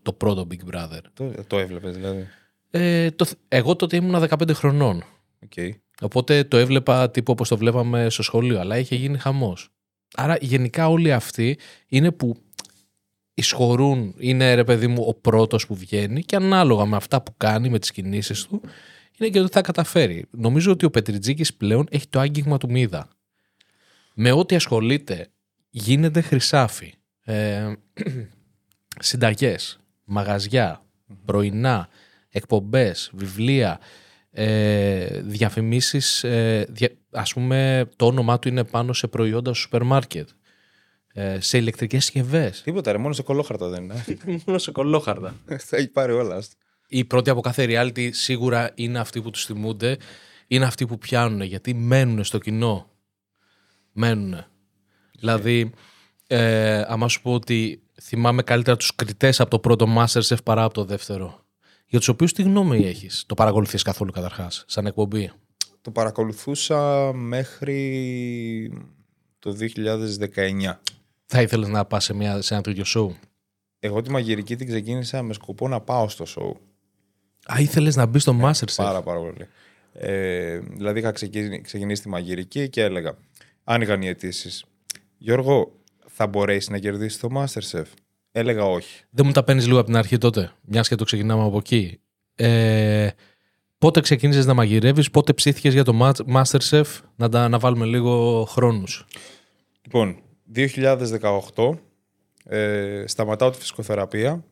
το πρώτο Big Brother. Το, το έβλεπες δηλαδή. Ε, το, εγώ τότε ήμουν 15 χρονών. Okay. Οπότε το έβλεπα τύπου όπως το βλέπαμε στο σχολείο, αλλά είχε γίνει χαμός. Άρα γενικά όλοι αυτοί είναι που εισχωρούν, είναι ρε παιδί μου ο πρώτος που βγαίνει και ανάλογα με αυτά που κάνει, με τις κινήσεις του, είναι και ότι θα καταφέρει. Νομίζω ότι ο Πετριτζίκης πλέον έχει το άγγιγμα του μίδα. Με ό,τι ασχολείται γίνεται χρυσάφι. Ε, συνταγές, μαγαζιά, πρωινά, εκπομπές, βιβλία, ε, διαφημίσεις, ε, ας πούμε το όνομά του είναι πάνω σε προϊόντα στο σούπερ μάρκετ, ε, σε ηλεκτρικές συσκευές. Τίποτα ρε, μόνο σε κολόχαρτα δεν είναι. μόνο σε κολόχαρτα. Θα έχει πάρει όλα. Οι πρώτοι από κάθε reality σίγουρα είναι αυτοί που τους θυμούνται, είναι αυτοί που πιάνουν γιατί μένουν στο κοινό. Μένουν. Δηλαδή, ε, άμα σου πω ότι θυμάμαι καλύτερα τους κριτές από το πρώτο Masterchef παρά από το δεύτερο. Για τους οποίους τι γνώμη έχεις, το παρακολουθείς καθόλου καταρχάς, σαν εκπομπή; Το παρακολουθούσα μέχρι το 2019. Θα ήθελες να πας σε, μια, σε ένα τέτοιο show; Εγώ τη μαγειρική την ξεκίνησα με σκοπό να πάω στο show. Α, ήθελες να μπει στο Ε, Masterchef; Πάρα πάρα πολύ. Ε, δηλαδή είχα ξεκινήσει, ξεκινήσει τη μαγειρική και έλεγα, άνοιγαν οι αιτήσεις. Γιώργο, θα μπορέσεις να κερδίσεις το Masterchef; Έλεγα όχι. Δεν μου τα παίρνεις λίγο από την αρχή τότε, μιας και το ξεκινάμε από εκεί. Ε, πότε ξεκίνησες να μαγειρεύεις, πότε ψήθηκες για το Ma- Masterchef, να, τα, να βάλουμε λίγο χρόνους; Λοιπόν, 2018 ε, σταματάω τη φυσικοθεραπεία.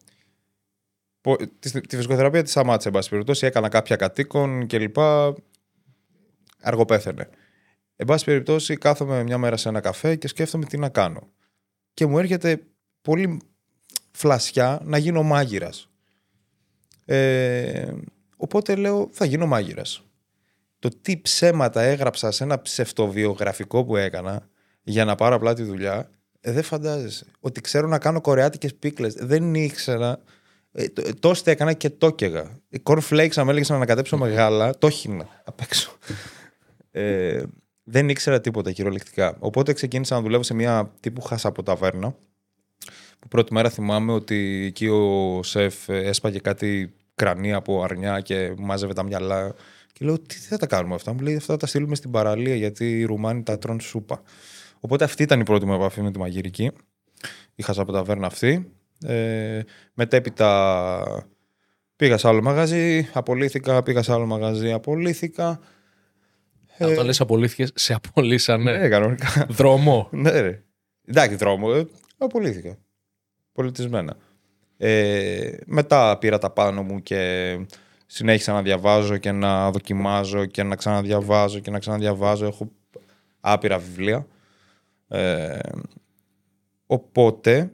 Πο- Τη, τη φυσικοθεραπεία της σταμάτησα, εν πάση περιπτώσει. Έκανα κάποια κατοίκον κλπ. Αργοπέθαινε. Εν πάση περιπτώσει, κάθομαι μια μέρα σε ένα καφέ και σκέφτομαι τι να κάνω. Και μου έρχεται πολύ φλασιά να γίνω μάγειρας. Ε, οπότε λέω, θα γίνω μάγειρας. Το τι ψέματα έγραψα σε ένα ψευτοβιογραφικό που έκανα για να πάρω απλά τη δουλειά, ε, δεν φαντάζεσαι. Ότι ξέρω να κάνω κορεάτικες πίκλες. Δεν ήξερα. Ε, το, ε, τόσο έκανα και το έκαιγα. Οι cornflakes, αν με έλεγες να ανακατέψω με γάλα, το χύνα απ' έξω. ε, δεν ήξερα τίποτα κυριολεκτικά. Οπότε ξεκίνησα να δουλεύω σε μια τύπου χάσα από ταβέρνα. Που πρώτη μέρα θυμάμαι ότι εκεί ο σεφ ε, έσπαγε κάτι κρανία από αρνιά και μάζευε τα μυαλά. Και λέω, τι θα τα κάνουμε αυτά. Μου λέει, αυτά θα τα στείλουμε στην παραλία γιατί οι Ρουμάνοι τα τρώνε σούπα. Οπότε αυτή ήταν η πρώτη μου επαφή με τη μαγειρική. Είχα από ταβέρνα αυτή. Ε, μετέπειτα πήγα σε άλλο μαγαζί, απολύθηκα, πήγα σε άλλο μαγαζί, απολύθηκα. Αν το λες, απολύθηκε, σε απολύσανε. Ναι, κανονικά. Δρόμο. ναι, ρε. Εντάξει, δρόμο. Ε, απολύθηκα. Πολιτισμένα. Ε, μετά πήρα τα πάνω μου και συνέχισα να διαβάζω και να δοκιμάζω και να ξαναδιαβάζω και να ξαναδιαβάζω. Έχω άπειρα βιβλία. Ε, οπότε,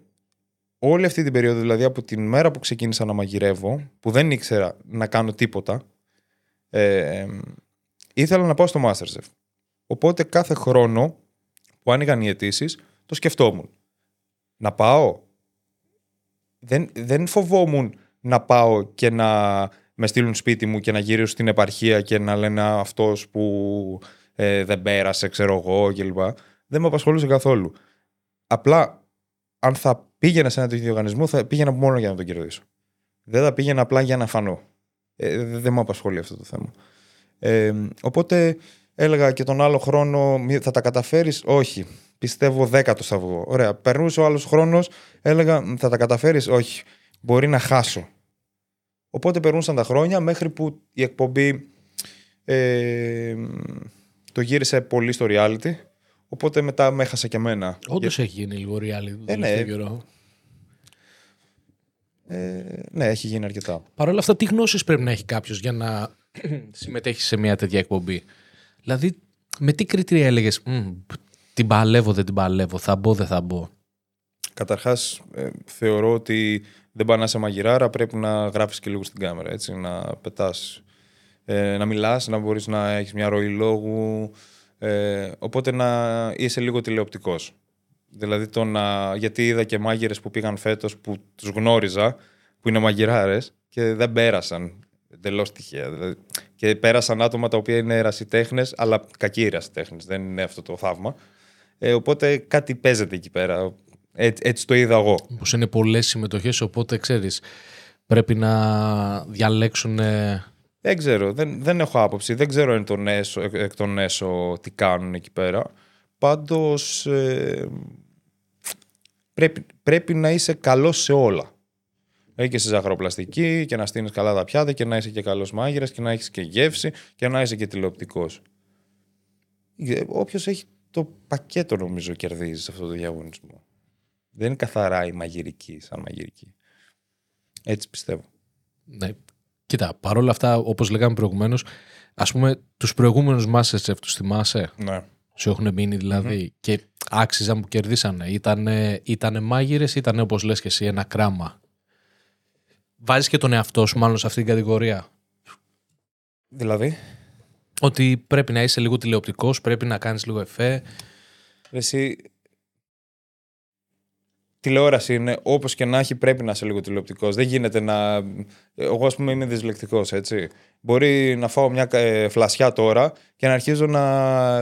όλη αυτή την περίοδο, δηλαδή από την μέρα που ξεκίνησα να μαγειρεύω, που δεν ήξερα να κάνω τίποτα, ε, ήθελα να πάω στο Masterchef. Οπότε κάθε χρόνο που άνοιγαν οι αιτήσεις, το σκεφτόμουν. Να πάω; Δεν, δεν φοβόμουν να πάω και να με στείλουν σπίτι μου και να γυρίσω στην επαρχία και να λένε «Α, αυτός που ε, δεν πέρασε, ξέρω εγώ κλπ. Δεν με απασχολούσε καθόλου. Απλά, αν θα πήγαινα σε ένα τέτοιο οργανισμό, θα πήγαινα μόνο για να τον κερδίσω. Δεν θα πήγαινα απλά για να φανώ. Ε, δεν με απασχολεί αυτό το θέμα. Ε, οπότε έλεγα και τον άλλο χρόνο «Μη- θα τα καταφέρεις; Όχι. Πιστεύω δέκατο θα βγω. Ωραία. Περνούσε ο άλλος χρόνος, έλεγα «Μ, θα τα καταφέρεις; Όχι. Μπορεί να χάσω. Οπότε περνούσαν τα χρόνια μέχρι που η εκπομπή ε, το γύρισε πολύ στο reality. Οπότε μετά με έχασε και εμένα. Όντως έχει γίνει λίγο reality το Ε, ναι. τελευταίο καιρό. Ε, ναι, έχει γίνει αρκετά. Παρ' όλα αυτά, τι γνώσεις πρέπει να έχει κάποιος για να συμμετέχει σε μια τέτοια εκπομπή; Δηλαδή, με τι κριτήρια έλεγες, την παλεύω, δεν την παλεύω, θα μπω, δεν θα μπω. Καταρχάς, ε, θεωρώ ότι δεν πάει να είσαι μαγειράρα, πρέπει να γράφεις και λίγο στην κάμερα, έτσι, να πετάς, ε, να μιλάς, να μπορείς να έχεις μια ροή λόγου, ε, οπότε να είσαι λίγο τηλεοπτικός. Δηλαδή, το να, γιατί είδα και μάγειρες που πήγαν φέτος που τους γνώριζα, που είναι μαγειράρες και δεν πέρασαν εντελώς τυχαία. Δηλαδή, και πέρασαν άτομα τα οποία είναι ερασιτέχνες, αλλά κακοί ερασιτέχνες. Δεν είναι αυτό το θαύμα. Ε, οπότε κάτι παίζεται εκεί πέρα. Έτσι, έτσι το είδα εγώ. Πως είναι πολλές συμμετοχές, οπότε ξέρεις, πρέπει να διαλέξουν... ε, Δεν ξέρω, δεν, δεν έχω άποψη. Δεν ξέρω εν τον έσω, εκ- εκ των έσω τι κάνουν εκεί πέρα. Πάντως ε, πρέπει, πρέπει να είσαι καλός σε όλα. Δηλαδή και στη ζαχαροπλαστική και να στείνεις καλά τα πιάτα και να είσαι και καλός μάγειρας και να έχεις και γεύση και να είσαι και τηλεοπτικός. Ε, Όποιος έχει το πακέτο νομίζω κερδίζει σε αυτό το διαγωνισμό. Δεν είναι καθαρά η μαγειρική σαν μαγειρική. Έτσι πιστεύω. Ναι. Κοίτα, παρόλα αυτά, όπως λέγαμε προηγουμένως, ας πούμε, τους προηγούμενους Masterchef τους θυμάσαι, Ναι. σου έχουν μείνει δηλαδή, και άξιζαν που κερδίσανε. Ήτανε, ήτανε μάγειρες, ήτανε όπως λες και εσύ ένα κράμα. Βάζεις και τον εαυτό σου μάλλον σε αυτήν την κατηγορία; Δηλαδή, Ότι πρέπει να είσαι λίγο τηλεοπτικός, πρέπει να κάνεις λίγο εφέ. Εσύ, τηλεόραση είναι όπως και να έχει πρέπει να είσαι λίγο τηλεοπτικός. Δεν γίνεται να... Εγώ ας πούμε είμαι δυσλεκτικός, έτσι. Μπορεί να φάω μια ε, φλασιά τώρα και να αρχίζω να,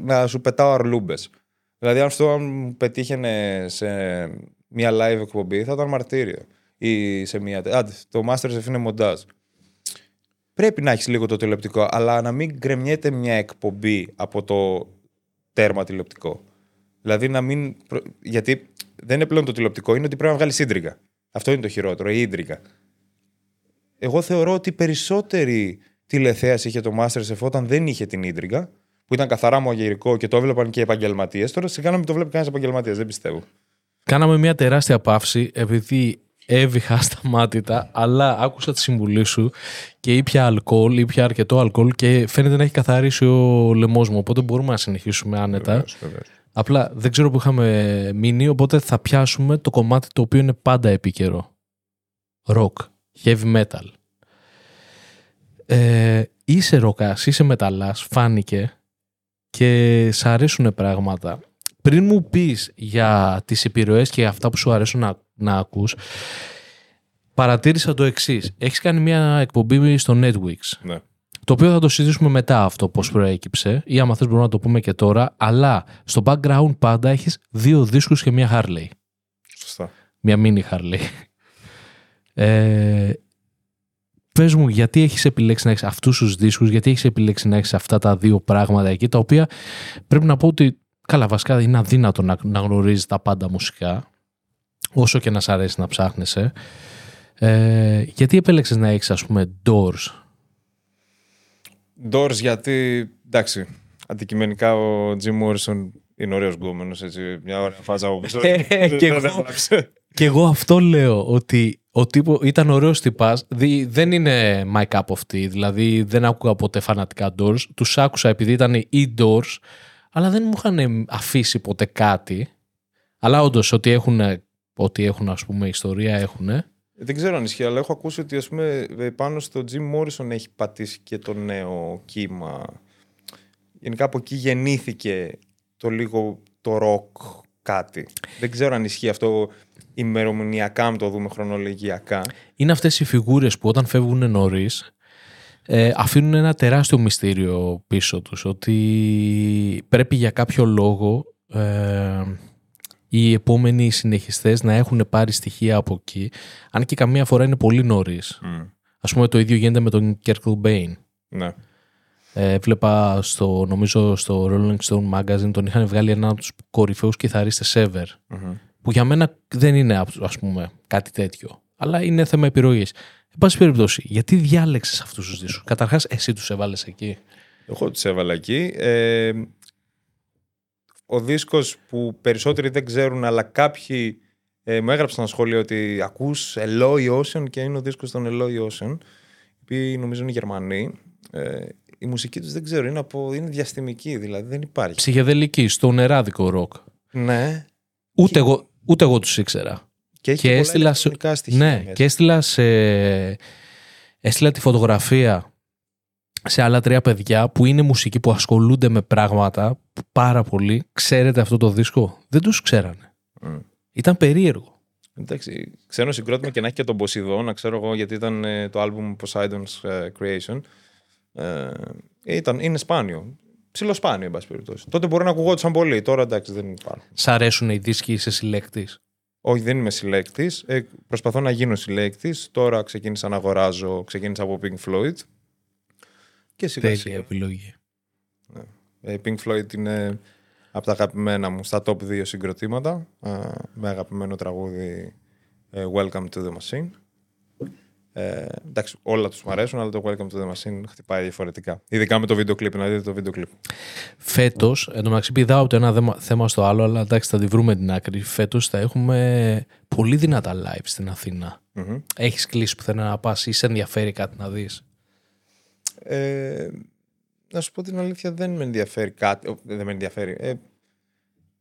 να σου πετάω αρλούμπες. Δηλαδή αν αυτό αν μου πετύχαινε σε μια live εκπομπή θα ήταν μαρτύριο. Ή σε μια... Άντε, το Masterchef είναι μοντάζ. Πρέπει να έχεις λίγο το τηλεοπτικό, αλλά να μην γκρεμιέται μια εκπομπή από το τέρμα τηλεοπτικό. Δηλαδή να μην. προ- Γιατί δεν είναι πλέον το τηλεοπτικό, είναι ότι πρέπει να βγάλεις ίντριγκα. Αυτό είναι το χειρότερο, η ίντριγκα. Εγώ θεωρώ ότι περισσότερη τηλεθέαση είχε το Masterchef όταν δεν είχε την ίντριγκα, που ήταν καθαρά μαγειρικό και το έβλεπαν και οι επαγγελματίες. Τώρα σιγά να μην το βλέπει κανένας επαγγελματίας, δεν πιστεύω. Κάναμε μια τεράστια παύση επειδή έβηχα ασταμάτητα, αλλά άκουσα τη συμβουλή σου και ήπια αλκοόλ, ήπια αρκετό αλκοόλ και φαίνεται να έχει καθαρίσει ο λαιμός μου. Οπότε μπορούμε να συνεχίσουμε άνετα. Απλά δεν ξέρω που είχαμε μείνει, οπότε θα πιάσουμε το κομμάτι το οποίο είναι πάντα επίκαιρο. Rock, heavy metal. Ε, είσαι ροκάς, είσαι μεταλλάς, φάνηκε και σ' αρέσουν πράγματα. Πριν μου πεις για τις επιρροές και αυτά που σου αρέσουν να, να ακούς, παρατήρησα το εξής. Έχεις κάνει μια εκπομπή στο Netflix. Ναι. Το οποίο θα το συζητήσουμε μετά αυτό πώς προέκυψε ή άμα θες μπορούμε να το πούμε και τώρα αλλά στο background πάντα έχεις δύο δίσκους και μια Harley. Σωστά. Μια mini Harley. Ε, πες μου γιατί έχεις επιλέξει να έχεις αυτούς τους δίσκους, γιατί έχεις επιλέξει να έχεις αυτά τα δύο πράγματα εκεί τα οποία πρέπει να πω ότι καλά βασικά είναι αδύνατο να, να γνωρίζεις τα πάντα μουσικά όσο και να σ' αρέσει να ψάχνεσαι. Ε, γιατί επέλεξες να έχεις ας πούμε Doors Doors γιατί, εντάξει, αντικειμενικά ο Jim Morrison είναι ωραίος γκόμενος, έτσι, μια ωραία φάζα από πίσω. Ε, Δεν- και δεν εγώ. άλλαξε. Και εγώ αυτό λέω, ότι ο τύπο ήταν ωραίος τυπάς, δι- δεν είναι my cup of tea, δηλαδή δεν άκουγα ποτέ φανατικά Doors, τους άκουσα επειδή ήταν οι Doors, αλλά δεν μου είχαν αφήσει ποτέ κάτι. Αλλά όντως ότι έχουν, ότι έχουν ας πούμε ιστορία έχουν. Δεν ξέρω αν ισχύει, αλλά έχω ακούσει ότι ας πούμε, πάνω στο Jim Morrison έχει πατήσει και το νέο κύμα. Γενικά από εκεί γεννήθηκε το λίγο το ροκ κάτι. Δεν ξέρω αν ισχύει αυτό ημερομηνιακά, αν το δούμε χρονολογιακά. Είναι αυτές οι φιγούρες που όταν φεύγουν νωρίς. Ε, αφήνουν ένα τεράστιο μυστήριο πίσω τους ότι πρέπει για κάποιο λόγο ε, οι επόμενοι συνεχιστές να έχουν πάρει στοιχεία από εκεί αν και καμία φορά είναι πολύ νωρίς. Ας πούμε το ίδιο γίνεται με τον Κέρκл Μπέιν. Ναι. Ε, βλέπα στο, νομίζω στο Rolling Stone Magazine τον είχαν βγάλει ένα από τους κορυφαίους κιθαρίστες ever Μμμ. που για μένα δεν είναι ας πούμε κάτι τέτοιο αλλά είναι θέμα επιρροής. Εν πάση περιπτώσει, γιατί διάλεξες αυτούς τους δίσκους; Καταρχάς εσύ τους έβαλες εκεί; Εγώ τους έβαλα εκεί. Ε, ο δίσκος που περισσότεροι δεν ξέρουν, αλλά κάποιοι ε, μου έγραψαν στα σχόλια ότι ακούς Eloy Ocean και είναι ο δίσκος των Eloy Ocean, οι οποίοι νομίζω είναι Γερμανοί. Ε, η μουσική τους δεν ξέρω, είναι, από, είναι διαστημική, δηλαδή δεν υπάρχει. Ψυχεδελική, στο νεράδικο ροκ. Ναι. Ούτε, εγώ, ούτε εγώ τους ήξερα. Και έχει Και και πολλά έστειλα σε- ηλεκτρονικά στοιχεία Ναι, μέσα. και έστειλα, σε... έστειλα τη φωτογραφία σε άλλα τρία παιδιά που είναι μουσική που ασχολούνται με πράγματα που πάρα πολύ. Ξέρετε αυτό το δίσκο; Δεν τους ξέρανε. Μμ. Ήταν περίεργο. Εντάξει, ξένο συγκρότημα και να έχει και τον Ποσειδώνα, ξέρω εγώ, γιατί ήταν ε, το άλμπουμ Poseidon's ε, Creation. Ε, ήταν, είναι σπάνιο. ψιλοσπάνιο, εν πάση περιπτώσει. Τότε μπορεί να ακουγόντουσαν πολύ. Τώρα εντάξει δεν υπάρχουν. Σ' αρέσουν οι δίσκοι, είσαι συλλέκτης; Όχι, δεν είμαι συλλέκτης. Ε, προσπαθώ να γίνω συλλέκτης. Τώρα ξεκίνησα να αγοράζω. Ξεκίνησα από Pink Floyd. Και σιγά Τέλεια σιγά. επιλογή. Ε, Pink Floyd είναι από τα αγαπημένα μου στα top 2 συγκροτήματα. Ε, με αγαπημένο τραγούδι ε, Welcome to the Machine. Ε, εντάξει, όλα τους μου αρέσουν, αλλά το Welcome to the Machine χτυπάει διαφορετικά. Ειδικά με το βίντεο κλιπ, να δείτε το βίντεο κλιπ. Φέτος, εντωμεταξύ πηδάω από το ένα δέμα- θέμα στο άλλο, αλλά εντάξει θα τη βρούμε την άκρη. Φέτος θα έχουμε πολύ δυνατά live στην Αθήνα. Μμμ. Έχεις κλείσει που θέλει να πας ή σε ενδιαφέρει κάτι να δεις; Ε, να σου πω την αλήθεια, δεν με ενδιαφέρει κάτι. ο, Δεν με ενδιαφέρει. Ε,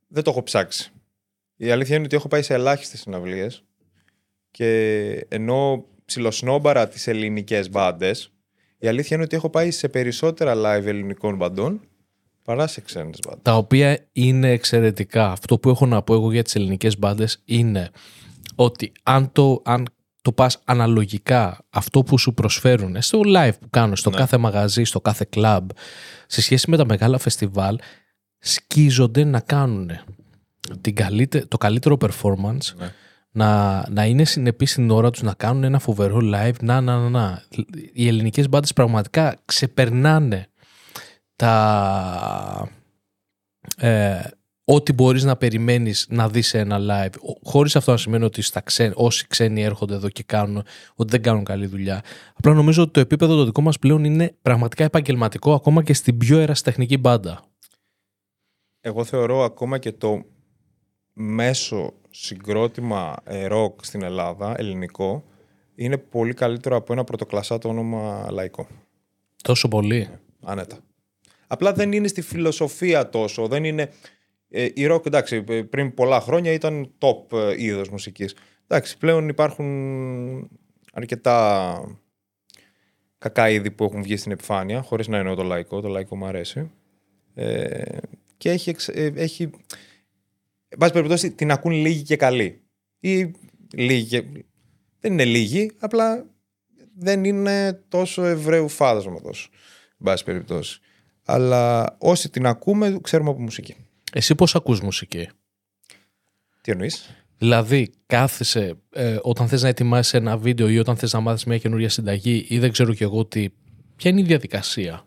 δεν το έχω ψάξει. Η αλήθεια είναι ότι έχω πάει σε ελάχιστες συναυλίες και ενώ ψιλοσνόμπαρα τις ελληνικές μπάντες, η αλήθεια είναι ότι έχω πάει σε περισσότερα live ελληνικών μπαντών παρά σε ξένες μπάντες. Τα οποία είναι εξαιρετικά. Αυτό που έχω να πω εγώ για τις ελληνικές μπάντες είναι ότι αν το, αν το πας αναλογικά αυτό που σου προσφέρουν στο live που κάνουν, στο Ναι. κάθε μαγαζί, στο κάθε club, σε σχέση με τα μεγάλα φεστιβάλ, σκίζονται να κάνουν την καλύτε- το καλύτερο performance, Ναι. να, να είναι συνεπείς στην ώρα τους, να κάνουν ένα φοβερό live, να, να, να, να. Οι ελληνικές μπάντες πραγματικά ξεπερνάνε τα... Ε, ό,τι μπορείς να περιμένεις να δεις σε ένα live. Ο- Χωρίς αυτό να σημαίνει ότι στα ξέ, όσοι ξένοι έρχονται εδώ και κάνουν ότι δεν κάνουν καλή δουλειά. Απλά νομίζω ότι το επίπεδο το δικό μας πλέον είναι πραγματικά επαγγελματικό ακόμα και στην πιο ερασιτεχνική μπάντα. Εγώ θεωρώ ακόμα και το μέσο συγκρότημα ε, rock στην Ελλάδα, ελληνικό, είναι πολύ καλύτερο από ένα πρωτοκλασσάτο όνομα λαϊκό. Τόσο πολύ. Άνετα. Απλά δεν είναι στη φιλοσοφία τόσο. Δεν είναι. Ε, η rock, εντάξει, ε, πριν πολλά χρόνια ήταν top ε, είδος μουσικής. Εντάξει, πλέον υπάρχουν αρκετά κακά είδη που έχουν βγει στην επιφάνεια, χωρίς να εννοώ το λαϊκό. Το λαϊκό μου αρέσει. Ε, και έχει, εξ- ε, έχει εν πάση περιπτώσει την ακούν λίγοι και καλοί. Ή λίγοι και... Δεν είναι λίγοι, απλά δεν είναι τόσο ευρέου φάσματος. Εν πάση περιπτώσει. Αλλά όσοι την ακούμε, ξέρουμε από μουσική. Εσύ πώς ακούς μουσική; Τι εννοείς; Δηλαδή, κάθεσαι ε, όταν θες να ετοιμάσεις ένα βίντεο ή όταν θες να μάθεις μια καινούρια συνταγή ή δεν ξέρω κι εγώ τι. Ποια είναι η διαδικασία;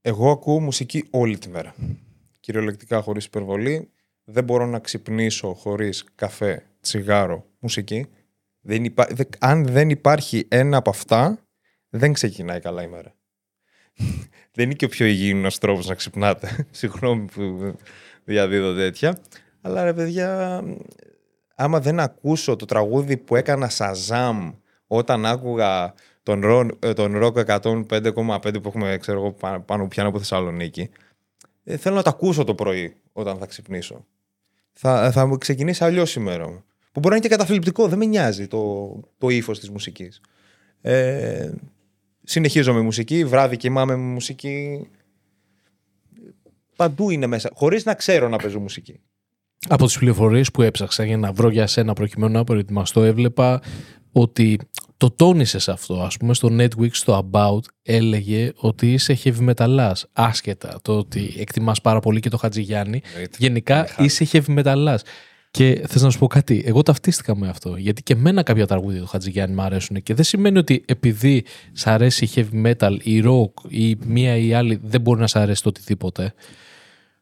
Εγώ ακούω μουσική όλη τη μέρα. Κυριολεκτικά χωρίς υπερβολή. Δεν μπορώ να ξυπνήσω χωρίς καφέ, τσιγάρο, μουσική. Δεν υπά... δε- Αν δεν υπάρχει ένα από αυτά, δεν ξεκινάει καλά η μέρα. Δεν είναι και ο πιο υγιεινός τρόπος να ξυπνάτε. Συγγνώμη που διαδίδω τέτοια. Αλλά ρε παιδιά, άμα δεν ακούσω το τραγούδι που έκανα Σαζάμ όταν άκουγα τον, ρο, ε, τον Rock 105,5 που έχουμε ξέρω εγώ, πάνω, πάνω πιάνω από Θεσσαλονίκη, ε, θέλω να το ακούσω το πρωί όταν θα ξυπνήσω. Θα, θα μου ξεκινήσει αλλιώς η μέρα μου. Που μπορεί να είναι και καταθλιπτικό, δεν με νοιάζει το, το ύφος της μουσικής. Ε, συνεχίζω με μουσική, βράδυ κοιμάμαι με μουσική. Παντού είναι μέσα, χωρίς να ξέρω να παίζω μουσική. Από τις πληροφορίες που έψαξα για να βρω για σένα προκειμένου να προετοιμαστώ έβλεπα ότι το τόνισες αυτό. Ας πούμε στο Netflix, στο About έλεγε ότι είσαι heavy metalάς. Άσχετα το ότι εκτιμάς πάρα πολύ και το Χατζηγιάννη. Γενικά είσαι heavy metalάς. Και θες να σου πω κάτι, εγώ ταυτίστηκα με αυτό. Γιατί και εμένα κάποια τραγούδια του Χατζηγιάννη μου αρέσουν. Και δεν σημαίνει ότι επειδή σ' αρέσει η heavy metal, η rock ή μία ή άλλη δεν μπορεί να σ' αρέσει το οτιδήποτε.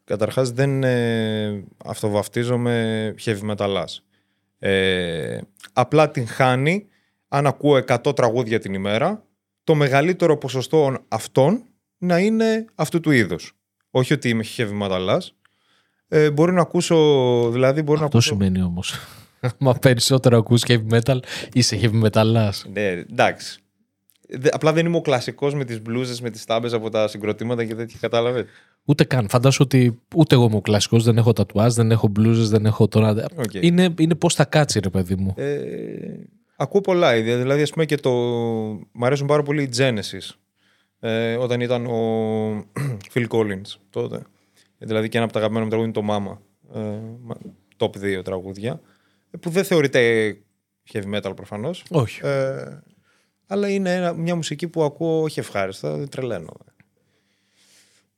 Καταρχάς δεν ε, αυτοβαφτίζομαι heavy metalάς. Ε, απλά την χάνει αν ακούω 100 τραγούδια την ημέρα το μεγαλύτερο ποσοστό αυτών να είναι αυτού του είδους. Όχι ότι είμαι heavy metalάς. Ε, μπορεί να ακούσω, δηλαδή μπορεί να Αυτό ακούσω... σημαίνει όμως. Μα περισσότερο ακούς heavy metal, είσαι heavy metal. Ναι, εντάξει. Δε- απλά δεν είμαι ο κλασικός με τις μπλούζες, με τις στάμπες από τα συγκροτήματα και τέτοια, κατάλαβες; Ούτε καν. Φαντάσου ότι ούτε εγώ είμαι ο κλασικός, δεν έχω τατουάζ, δεν έχω μπλούζες, δεν έχω τώρα. Οκ. Είναι, είναι πώς θα κάτσει, ρε παιδί μου. Ε, ακούω πολλά είδη. Δηλαδή, ας πούμε και το... Μ' αρέσουν πάρα πολύ οι Genesis. Ε, όταν ήταν ο Phil Collins τότε. Δηλαδή και ένα από τα αγαπημένα μου τραγούδια είναι το Mama. Ε, μα- top 2 τραγούδια. ε, Που δεν θεωρείται heavy metal προφανώς. Όχι. Ε, αλλά είναι ένα- μια μουσική που ακούω όχι ευχάριστα, δεν τρελαίνω.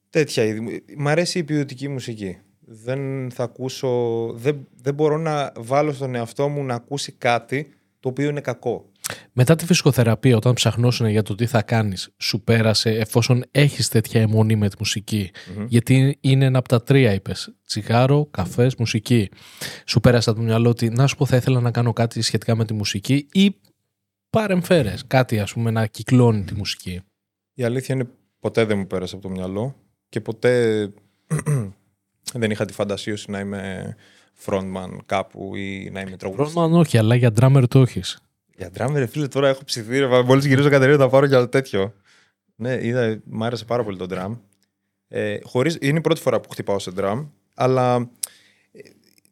τέτοια είδη. Μ' αρέσει η ποιοτική μουσική. Δεν θα ακούσω. Δεν, δεν μπορώ να βάλω στον εαυτό μου να ακούσει κάτι το οποίο είναι κακό. Μετά τη φυσικοθεραπεία, όταν ψαχνώσουν για το τι θα κάνεις, σου πέρασε εφόσον έχεις τέτοια αιμονή με τη μουσικη Γιατί είναι ένα από τα τρία, είπες. Τσιγάρο, καφές, μουσική. Σου πέρασε από το μυαλό ότι να σου πω, θα ήθελα να κάνω κάτι σχετικά με τη μουσική ή παρεμφέρες κάτι, ας πούμε, να κυκλώνει τη μουσική. Η αλήθεια είναι ποτέ δεν μου πέρασε από το μυαλό και ποτέ δεν είχα τη φαντασίωση να είμαι frontman κάπου ή να είμαι τραγουδιστής. Frontman όχι, αλλά για drummer το έχεις. Για drummer, φίλε, τώρα έχω ψηθεί. Μόλις γυρίζω Κατερίνα, θα πάρω για τέτοιο. Ναι, είδα, μου άρεσε πάρα πολύ το drum. Ε, χωρίς, είναι η πρώτη φορά που χτυπάω σε drum, αλλά ε,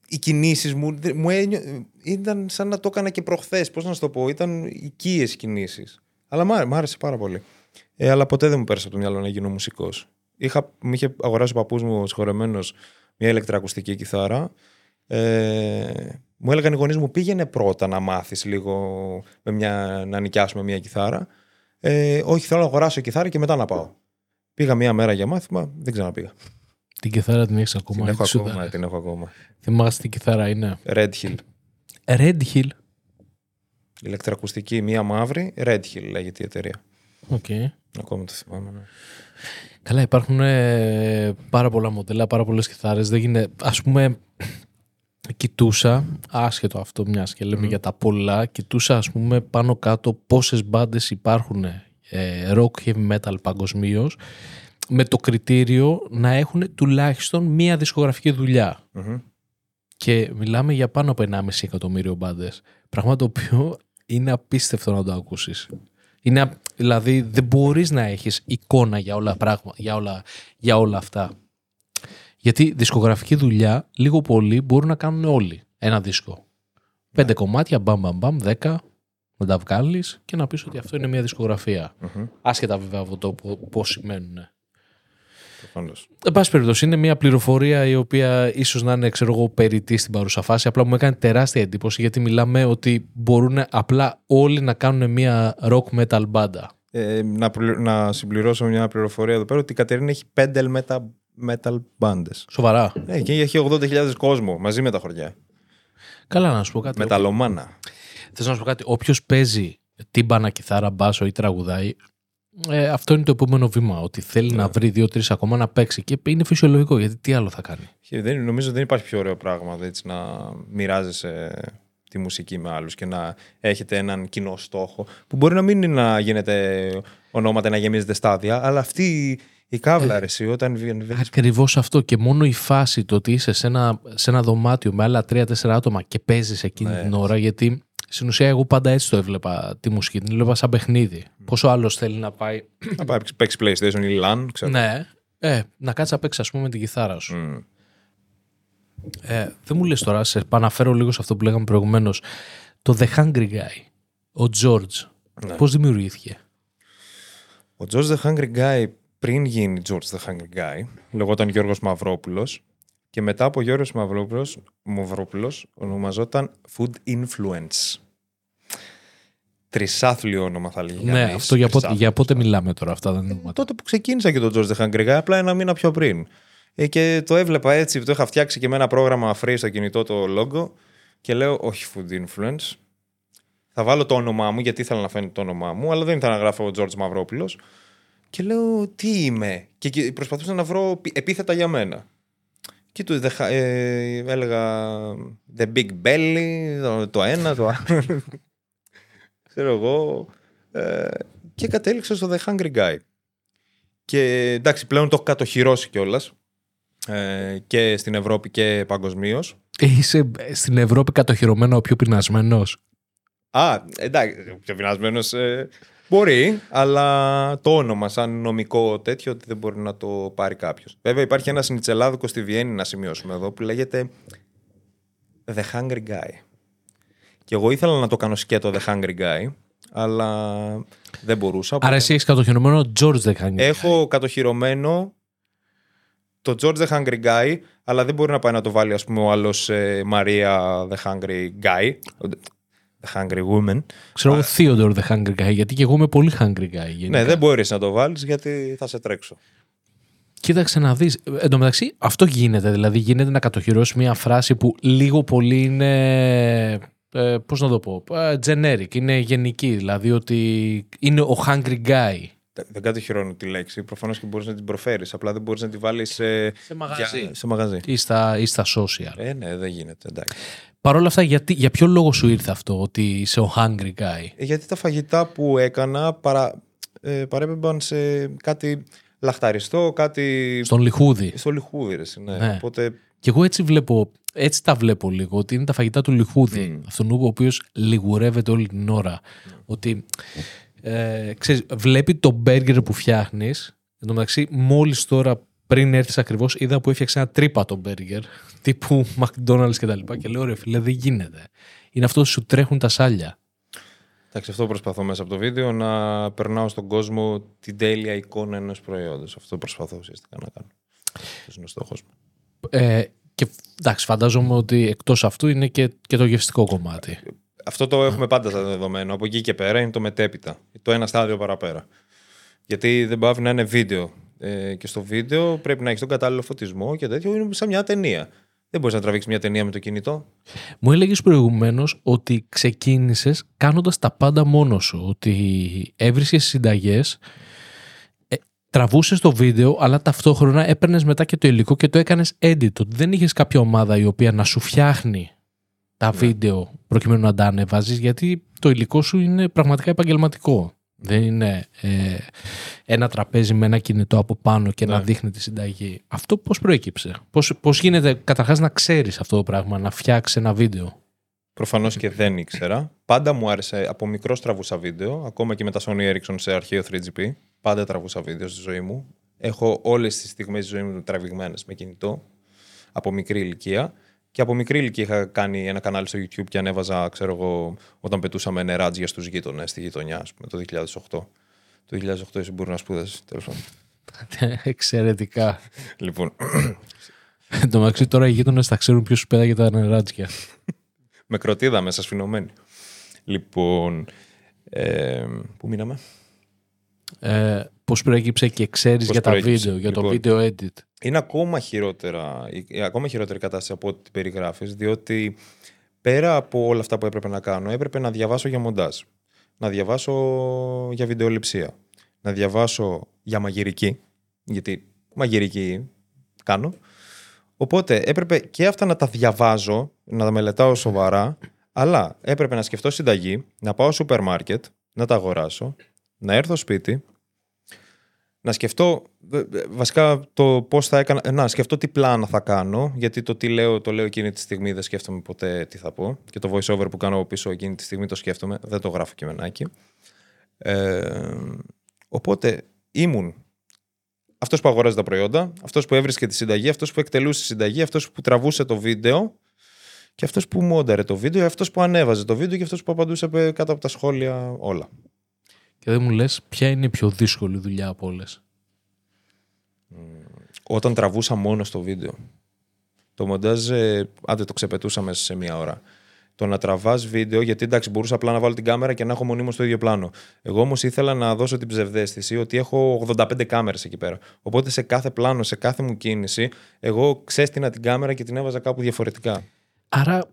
οι κινήσεις μου, μου ένιω, ήταν σαν να το έκανα και προχθές. Πώς να σου το πω, ήταν οικίες κινήσεις. Αλλά μου άρεσε πάρα πολύ. Ε, αλλά ποτέ δεν μου πέρασε από το μυαλό να γίνω μουσικός. Μου είχε αγοράσει ο παππούς μου συγχωρεμένος μια ηλεκτρακουστική κιθάρα. Ε, μου έλεγαν οι γονείς μου πήγαινε πρώτα να μάθεις λίγο με μια, να νοικιάσουμε μια κιθάρα. Ε, όχι, θέλω να αγοράσω κιθάρα και μετά να πάω. Πήγα μία μέρα για μάθημα, δεν ξαναπήγα. Την κιθάρα την έχεις ακόμα. Την έχω ακόμα, την έχω ακόμα. Θυμάσαι τι κιθάρα είναι; Red Hill. Red Hill. Ηλεκτρακουστική, μία μαύρη. Red Hill λέγεται η εταιρεία. Okay. Ακόμα το θυμάμαι. Ναι. Καλά, υπάρχουν ε, πάρα πολλά μοντέλα, πάρα πολλές κιθάρες. Δεν γίνεται. Ας πούμε, κοιτούσα, άσχετο αυτό μιας και λέμε για τα πολλά, κοιτούσα ας πούμε πάνω κάτω πόσες μπάντες υπάρχουν ε, rock heavy metal παγκοσμίως με το κριτήριο να έχουν τουλάχιστον μία δισκογραφική Και μιλάμε για πάνω από 1,5 εκατομμύριο μπάντες. Πράγμα το οποίο είναι απίστευτο να το ακούσεις. Είναι, δηλαδή δεν μπορείς να έχεις εικόνα για όλα, πράγμα, για όλα, για όλα αυτά. Γιατί δισκογραφική δουλειά, λίγο πολύ, μπορούν να κάνουν όλοι ένα δίσκο. Πέντε κομμάτια, μπαμ, μπαμ, μπαμ, δέκα, να τα βγάλεις και να πεις ότι αυτό είναι μια δισκογραφία. Mm-hmm. Άσχετα βέβαια από το πώς σημαίνουν. Εν πάση περιπτώσει, είναι μια πληροφορία η οποία ίσως να είναι ξέρω εγώ, περιττή στην παρούσα φάση. Απλά μου έκανε τεράστια εντύπωση γιατί μιλάμε ότι μπορούν απλά όλοι να κάνουν μια rock metal μπάντα. Ε, να, να συμπληρώσω μια πληροφορία εδώ πέρα ότι η Κατερίνα έχει πέντε metal metal bands. Σοβαρά. Ναι, και έχει 80.000 κόσμο μαζί με τα χωριά. Καλά, να σου πω κάτι. Μεταλομάνα. Θες να σου πω κάτι. Όποιος παίζει τύμπανα, κιθάρα, μπάσο ή τραγουδάει, ε, αυτό είναι το επόμενο βήμα. Ότι θέλει να ναι. βρει δύο-τρεις ακόμα να παίξει. Και είναι φυσιολογικό γιατί τι άλλο θα κάνει. Και δεν, νομίζω δεν υπάρχει πιο ωραίο πράγμα έτσι, να μοιράζεσαι τη μουσική με άλλους και να έχετε έναν κοινό στόχο. Που μπορεί να μην είναι να γίνεται ονόματα, να γεμίζετε στάδια, αλλά αυτή η κάβλα, ε, εσύ, όταν βγαίνει. Ακριβώς αυτό. Και μόνο η φάση το ότι είσαι σε ένα, σε ένα δωμάτιο με άλλα τρία-τέσσερα άτομα και παίζεις εκείνη ναι. την ώρα. Γιατί στην ουσία εγώ πάντα έτσι το έβλεπα τη μουσική. Την έβλεπα σαν παιχνίδι. Mm. Πόσο άλλος θέλει να πάει. Να πάει παίξει PlayStation ή LAN, ξέρω. Ναι. Ε, να κάτσει να παίξει, ας πούμε, με την κιθάρα σου. Mm. Ε, δεν μου λες τώρα, σε επαναφέρω λίγο σε αυτό που λέγαμε προηγουμένως. Το The Hungry Guy, ο George, ναι. πώς δημιουργήθηκε; Ο George The Hungry Guy πριν γίνει George the Hungry Guy, λεγόταν Γιώργος Μαυρόπουλος και μετά από Γιώργος Μαυρόπουλος, Μαυρόπουλος ονομαζόταν Food Influence. Τρισάθλιο όνομα θα λέγει. Ναι, αυτό για πότε, για πότε μιλάμε τώρα αυτά. Δεν ε, τότε που ξεκίνησα και τον George the Hungry Guy, απλά ένα μήνα πιο πριν. Ε, και το έβλεπα έτσι, το είχα φτιάξει και με ένα πρόγραμμα free στο κινητό το logo και λέω όχι Food Influence. Θα βάλω το όνομά μου γιατί ήθελα να φαίνεται το όνομά μου, αλλά δεν ήθελα να γράφω George Μαυρόπουλος. Και λέω, τι είμαι; Και προσπαθούσα να βρω επίθετα για μένα. Και του ε, έλεγα The Big Belly, το, ένα, το άλλο. Ξέρω εγώ. Ε, και κατέληξα στο The Hungry Guy. Και εντάξει, πλέον το έχω κατοχυρώσει κιόλας. Ε, και στην Ευρώπη και παγκοσμίως. Είσαι στην Ευρώπη κατοχυρωμένο ο πιο πεινασμένος. Α, εντάξει, πιο πεινασμένος. Ε, Μπορεί, αλλά το όνομα σαν νομικό τέτοιο ότι δεν μπορεί να το πάρει κάποιος. Βέβαια υπάρχει ένας συνιτσελάδικο στη Βιέννη να σημειώσουμε εδώ που λέγεται The Hungry Guy. Και εγώ ήθελα να το κάνω σκέτο The Hungry Guy, αλλά δεν μπορούσα. Άρα εσύ έχεις κατοχυρωμένο George The Hungry Guy. Έχω κατοχυρωμένο το George The Hungry Guy, αλλά δεν μπορεί να πάει να το βάλει ας πούμε ο άλλος ε, Maria The Hungry Guy. The Hungry Woman. Ξέρω εγώ Theodore The Hungry Guy, γιατί και εγώ είμαι πολύ Hungry Guy. Γενικά. Ναι, δεν μπορείς να το βάλεις γιατί θα σε τρέξω. Κοίταξε να δεις. Εν τω μεταξύ, αυτό γίνεται. Δηλαδή, γίνεται να κατοχυρώσεις μια φράση που λίγο πολύ είναι. Ε, Πώς να το πω. Ε, generic. Είναι γενική. Δηλαδή, ότι είναι ο hungry guy. Δεν κατοχυρώνω τη λέξη. Προφανώς και μπορείς να την προφέρεις. Απλά δεν μπορείς να τη βάλεις σε, Σε μαγαζί. για- σε μαγαζί. Ή στα, ή στα social. Ε, ναι, δεν γίνεται. Εντάξει. Παρ' όλα αυτά, γιατί, για ποιο λόγο σου ήρθε αυτό, ότι είσαι ο hungry guy; Ε, Γιατί τα φαγητά που έκανα παρα, ε, παρέπεμπαν σε κάτι λαχταριστό, κάτι. Στον λιχούδι. στο λιχούδι, ρε, ναι. Ναι. Οπότε Και εγώ έτσι βλέπω, έτσι τα βλέπω λίγο, ότι είναι τα φαγητά του λιχούδι. Αυτόν ο οποίος λιγουρεύεται όλη την ώρα. Ότι ε, ξέρεις, βλέπει το μπέργκερ που φτιάχνεις. Εν τω μεταξύ, μόλις τώρα πριν έρθεις ακριβώς, είδα που έφτιαξε ένα τρύπατο μπέργκερ τύπου McDonald's κτλ. Και, τα λοιπά και λέω ρε φίλε, δεν γίνεται. Είναι αυτό που σου τρέχουν τα σάλια. Εντάξει, αυτό προσπαθώ μέσα από το βίντεο να περνάω στον κόσμο την τέλεια εικόνα ενός προϊόντος. Αυτό προσπαθώ ουσιαστικά να κάνω. Αυτός είναι ο στόχος μου. Ε, και εντάξει, φαντάζομαι ότι εκτός αυτού είναι και, και το γευστικό κομμάτι. Αυτό το έχουμε πάντα σαν δεδομένο. Από εκεί και πέρα είναι το μετέπειτα. Το ένα στάδιο παραπέρα. Γιατί δεν πάβει να είναι βίντεο. Ε, και στο βίντεο πρέπει να έχεις τον κατάλληλο φωτισμό και τέτοιο. Είναι σαν μια ταινία. Δεν μπορείς να τραβήξεις μια ταινία με το κινητό. Μου έλεγες προηγουμένως ότι ξεκίνησες κάνοντας τα πάντα μόνος σου. Ότι έβρισκες συνταγές, ε, τραβούσες το βίντεο, αλλά ταυτόχρονα έπαιρνες μετά και το υλικό και το έκανες edit. Ότι δεν είχες κάποια ομάδα η οποία να σου φτιάχνει τα βίντεο προκειμένου να τα ανεβάζεις, γιατί το υλικό σου είναι πραγματικά επαγγελματικό. Δεν είναι ε, ένα τραπέζι με ένα κινητό από πάνω και να Ναι. δείχνει τη συνταγή. Αυτό πώς προέκυψε; Πώς, πώς γίνεται καταρχάς να ξέρεις αυτό το πράγμα, να φτιάξεις ένα βίντεο; Προφανώς και δεν ήξερα. Πάντα μου άρεσε. Από μικρό τραβούσα βίντεο. Ακόμα και με τα Sony Ericsson σε αρχαίο 3GP. Πάντα τραβούσα βίντεο στη ζωή μου. Έχω όλες τις στιγμές της ζωής μου τραβηγμένες με κινητό. Από μικρή ηλικία. Και από μικρή ηλικία είχα κάνει ένα κανάλι στο YouTube και ανέβαζα, ξέρω εγώ, όταν πετούσαμε νεράτζια στους γείτονες στη γειτονιά, ας πούμε, το 2008. Το 2008 εσύ μπορεί να σπούδασες, τέλος πάντων. Εξαιρετικά. Λοιπόν, Εν τω μεταξύ τώρα οι γείτονες θα ξέρουν ποιος σου πέταγε τα νεράτζια. με κροτίδα μέσα σφινωμένη. Λοιπόν, ε, πού μείναμε; Ε, Πώς προέκυψε και ξέρεις Πώς για τα προέκυψε. βίντεο, για το Λοιπόν. βίντεο edit. είναι ακόμα χειρότερα, η- ακόμα χειρότερη κατάσταση από ό,τι την περιγράφεις, διότι πέρα από όλα αυτά που έπρεπε να κάνω, έπρεπε να διαβάσω για μοντάζ, να διαβάσω για βιντεοληψία, να διαβάσω για μαγειρική, γιατί μαγειρική κάνω. Οπότε έπρεπε και αυτά να τα διαβάζω, να τα μελετάω σοβαρά, αλλά έπρεπε να σκεφτώ συνταγή, να πάω στο σούπερ μάρκετ, να τα αγοράσω, να έρθω σπίτι, να σκεφτώ ε, ε, βασικά το πώς θα έκανα, ε, να σκεφτώ τι πλάνα θα κάνω, γιατί το τι λέω, το λέω εκείνη τη στιγμή, δεν σκέφτομαι ποτέ τι θα πω και το voice over που κάνω από πίσω εκείνη τη στιγμή το σκέφτομαι, δεν το γράφω κειμενάκι. Ε, οπότε ήμουν αυτός που αγοράζει τα προϊόντα, αυτός που έβρισκε τη συνταγή, αυτός που εκτελούσε τη συνταγή, αυτός που τραβούσε το βίντεο και αυτός που μόνταρε το βίντεο, αυτός που ανέβαζε το βίντεο και αυτός που απαντούσε ε, κάτω από τα σχόλια όλα. Και δεν μου λες ποια είναι η πιο δύσκολη δουλειά από όλες. όταν τραβούσα μόνο στο βίντεο. Το μοντάζ, ε, άντε το ξεπετούσα μέσα σε μία ώρα. Το να τραβάς βίντεο, γιατί εντάξει, μπορούσα απλά να βάλω την κάμερα και να έχω μονίμως το ίδιο πλάνο. Εγώ όμως ήθελα να δώσω την ψευδέστηση ότι έχω 85 κάμερες εκεί πέρα. Οπότε σε κάθε πλάνο, σε κάθε μου κίνηση, εγώ ξέστηνα την κάμερα και την έβαζα κάπου διαφορετικά. Άρα,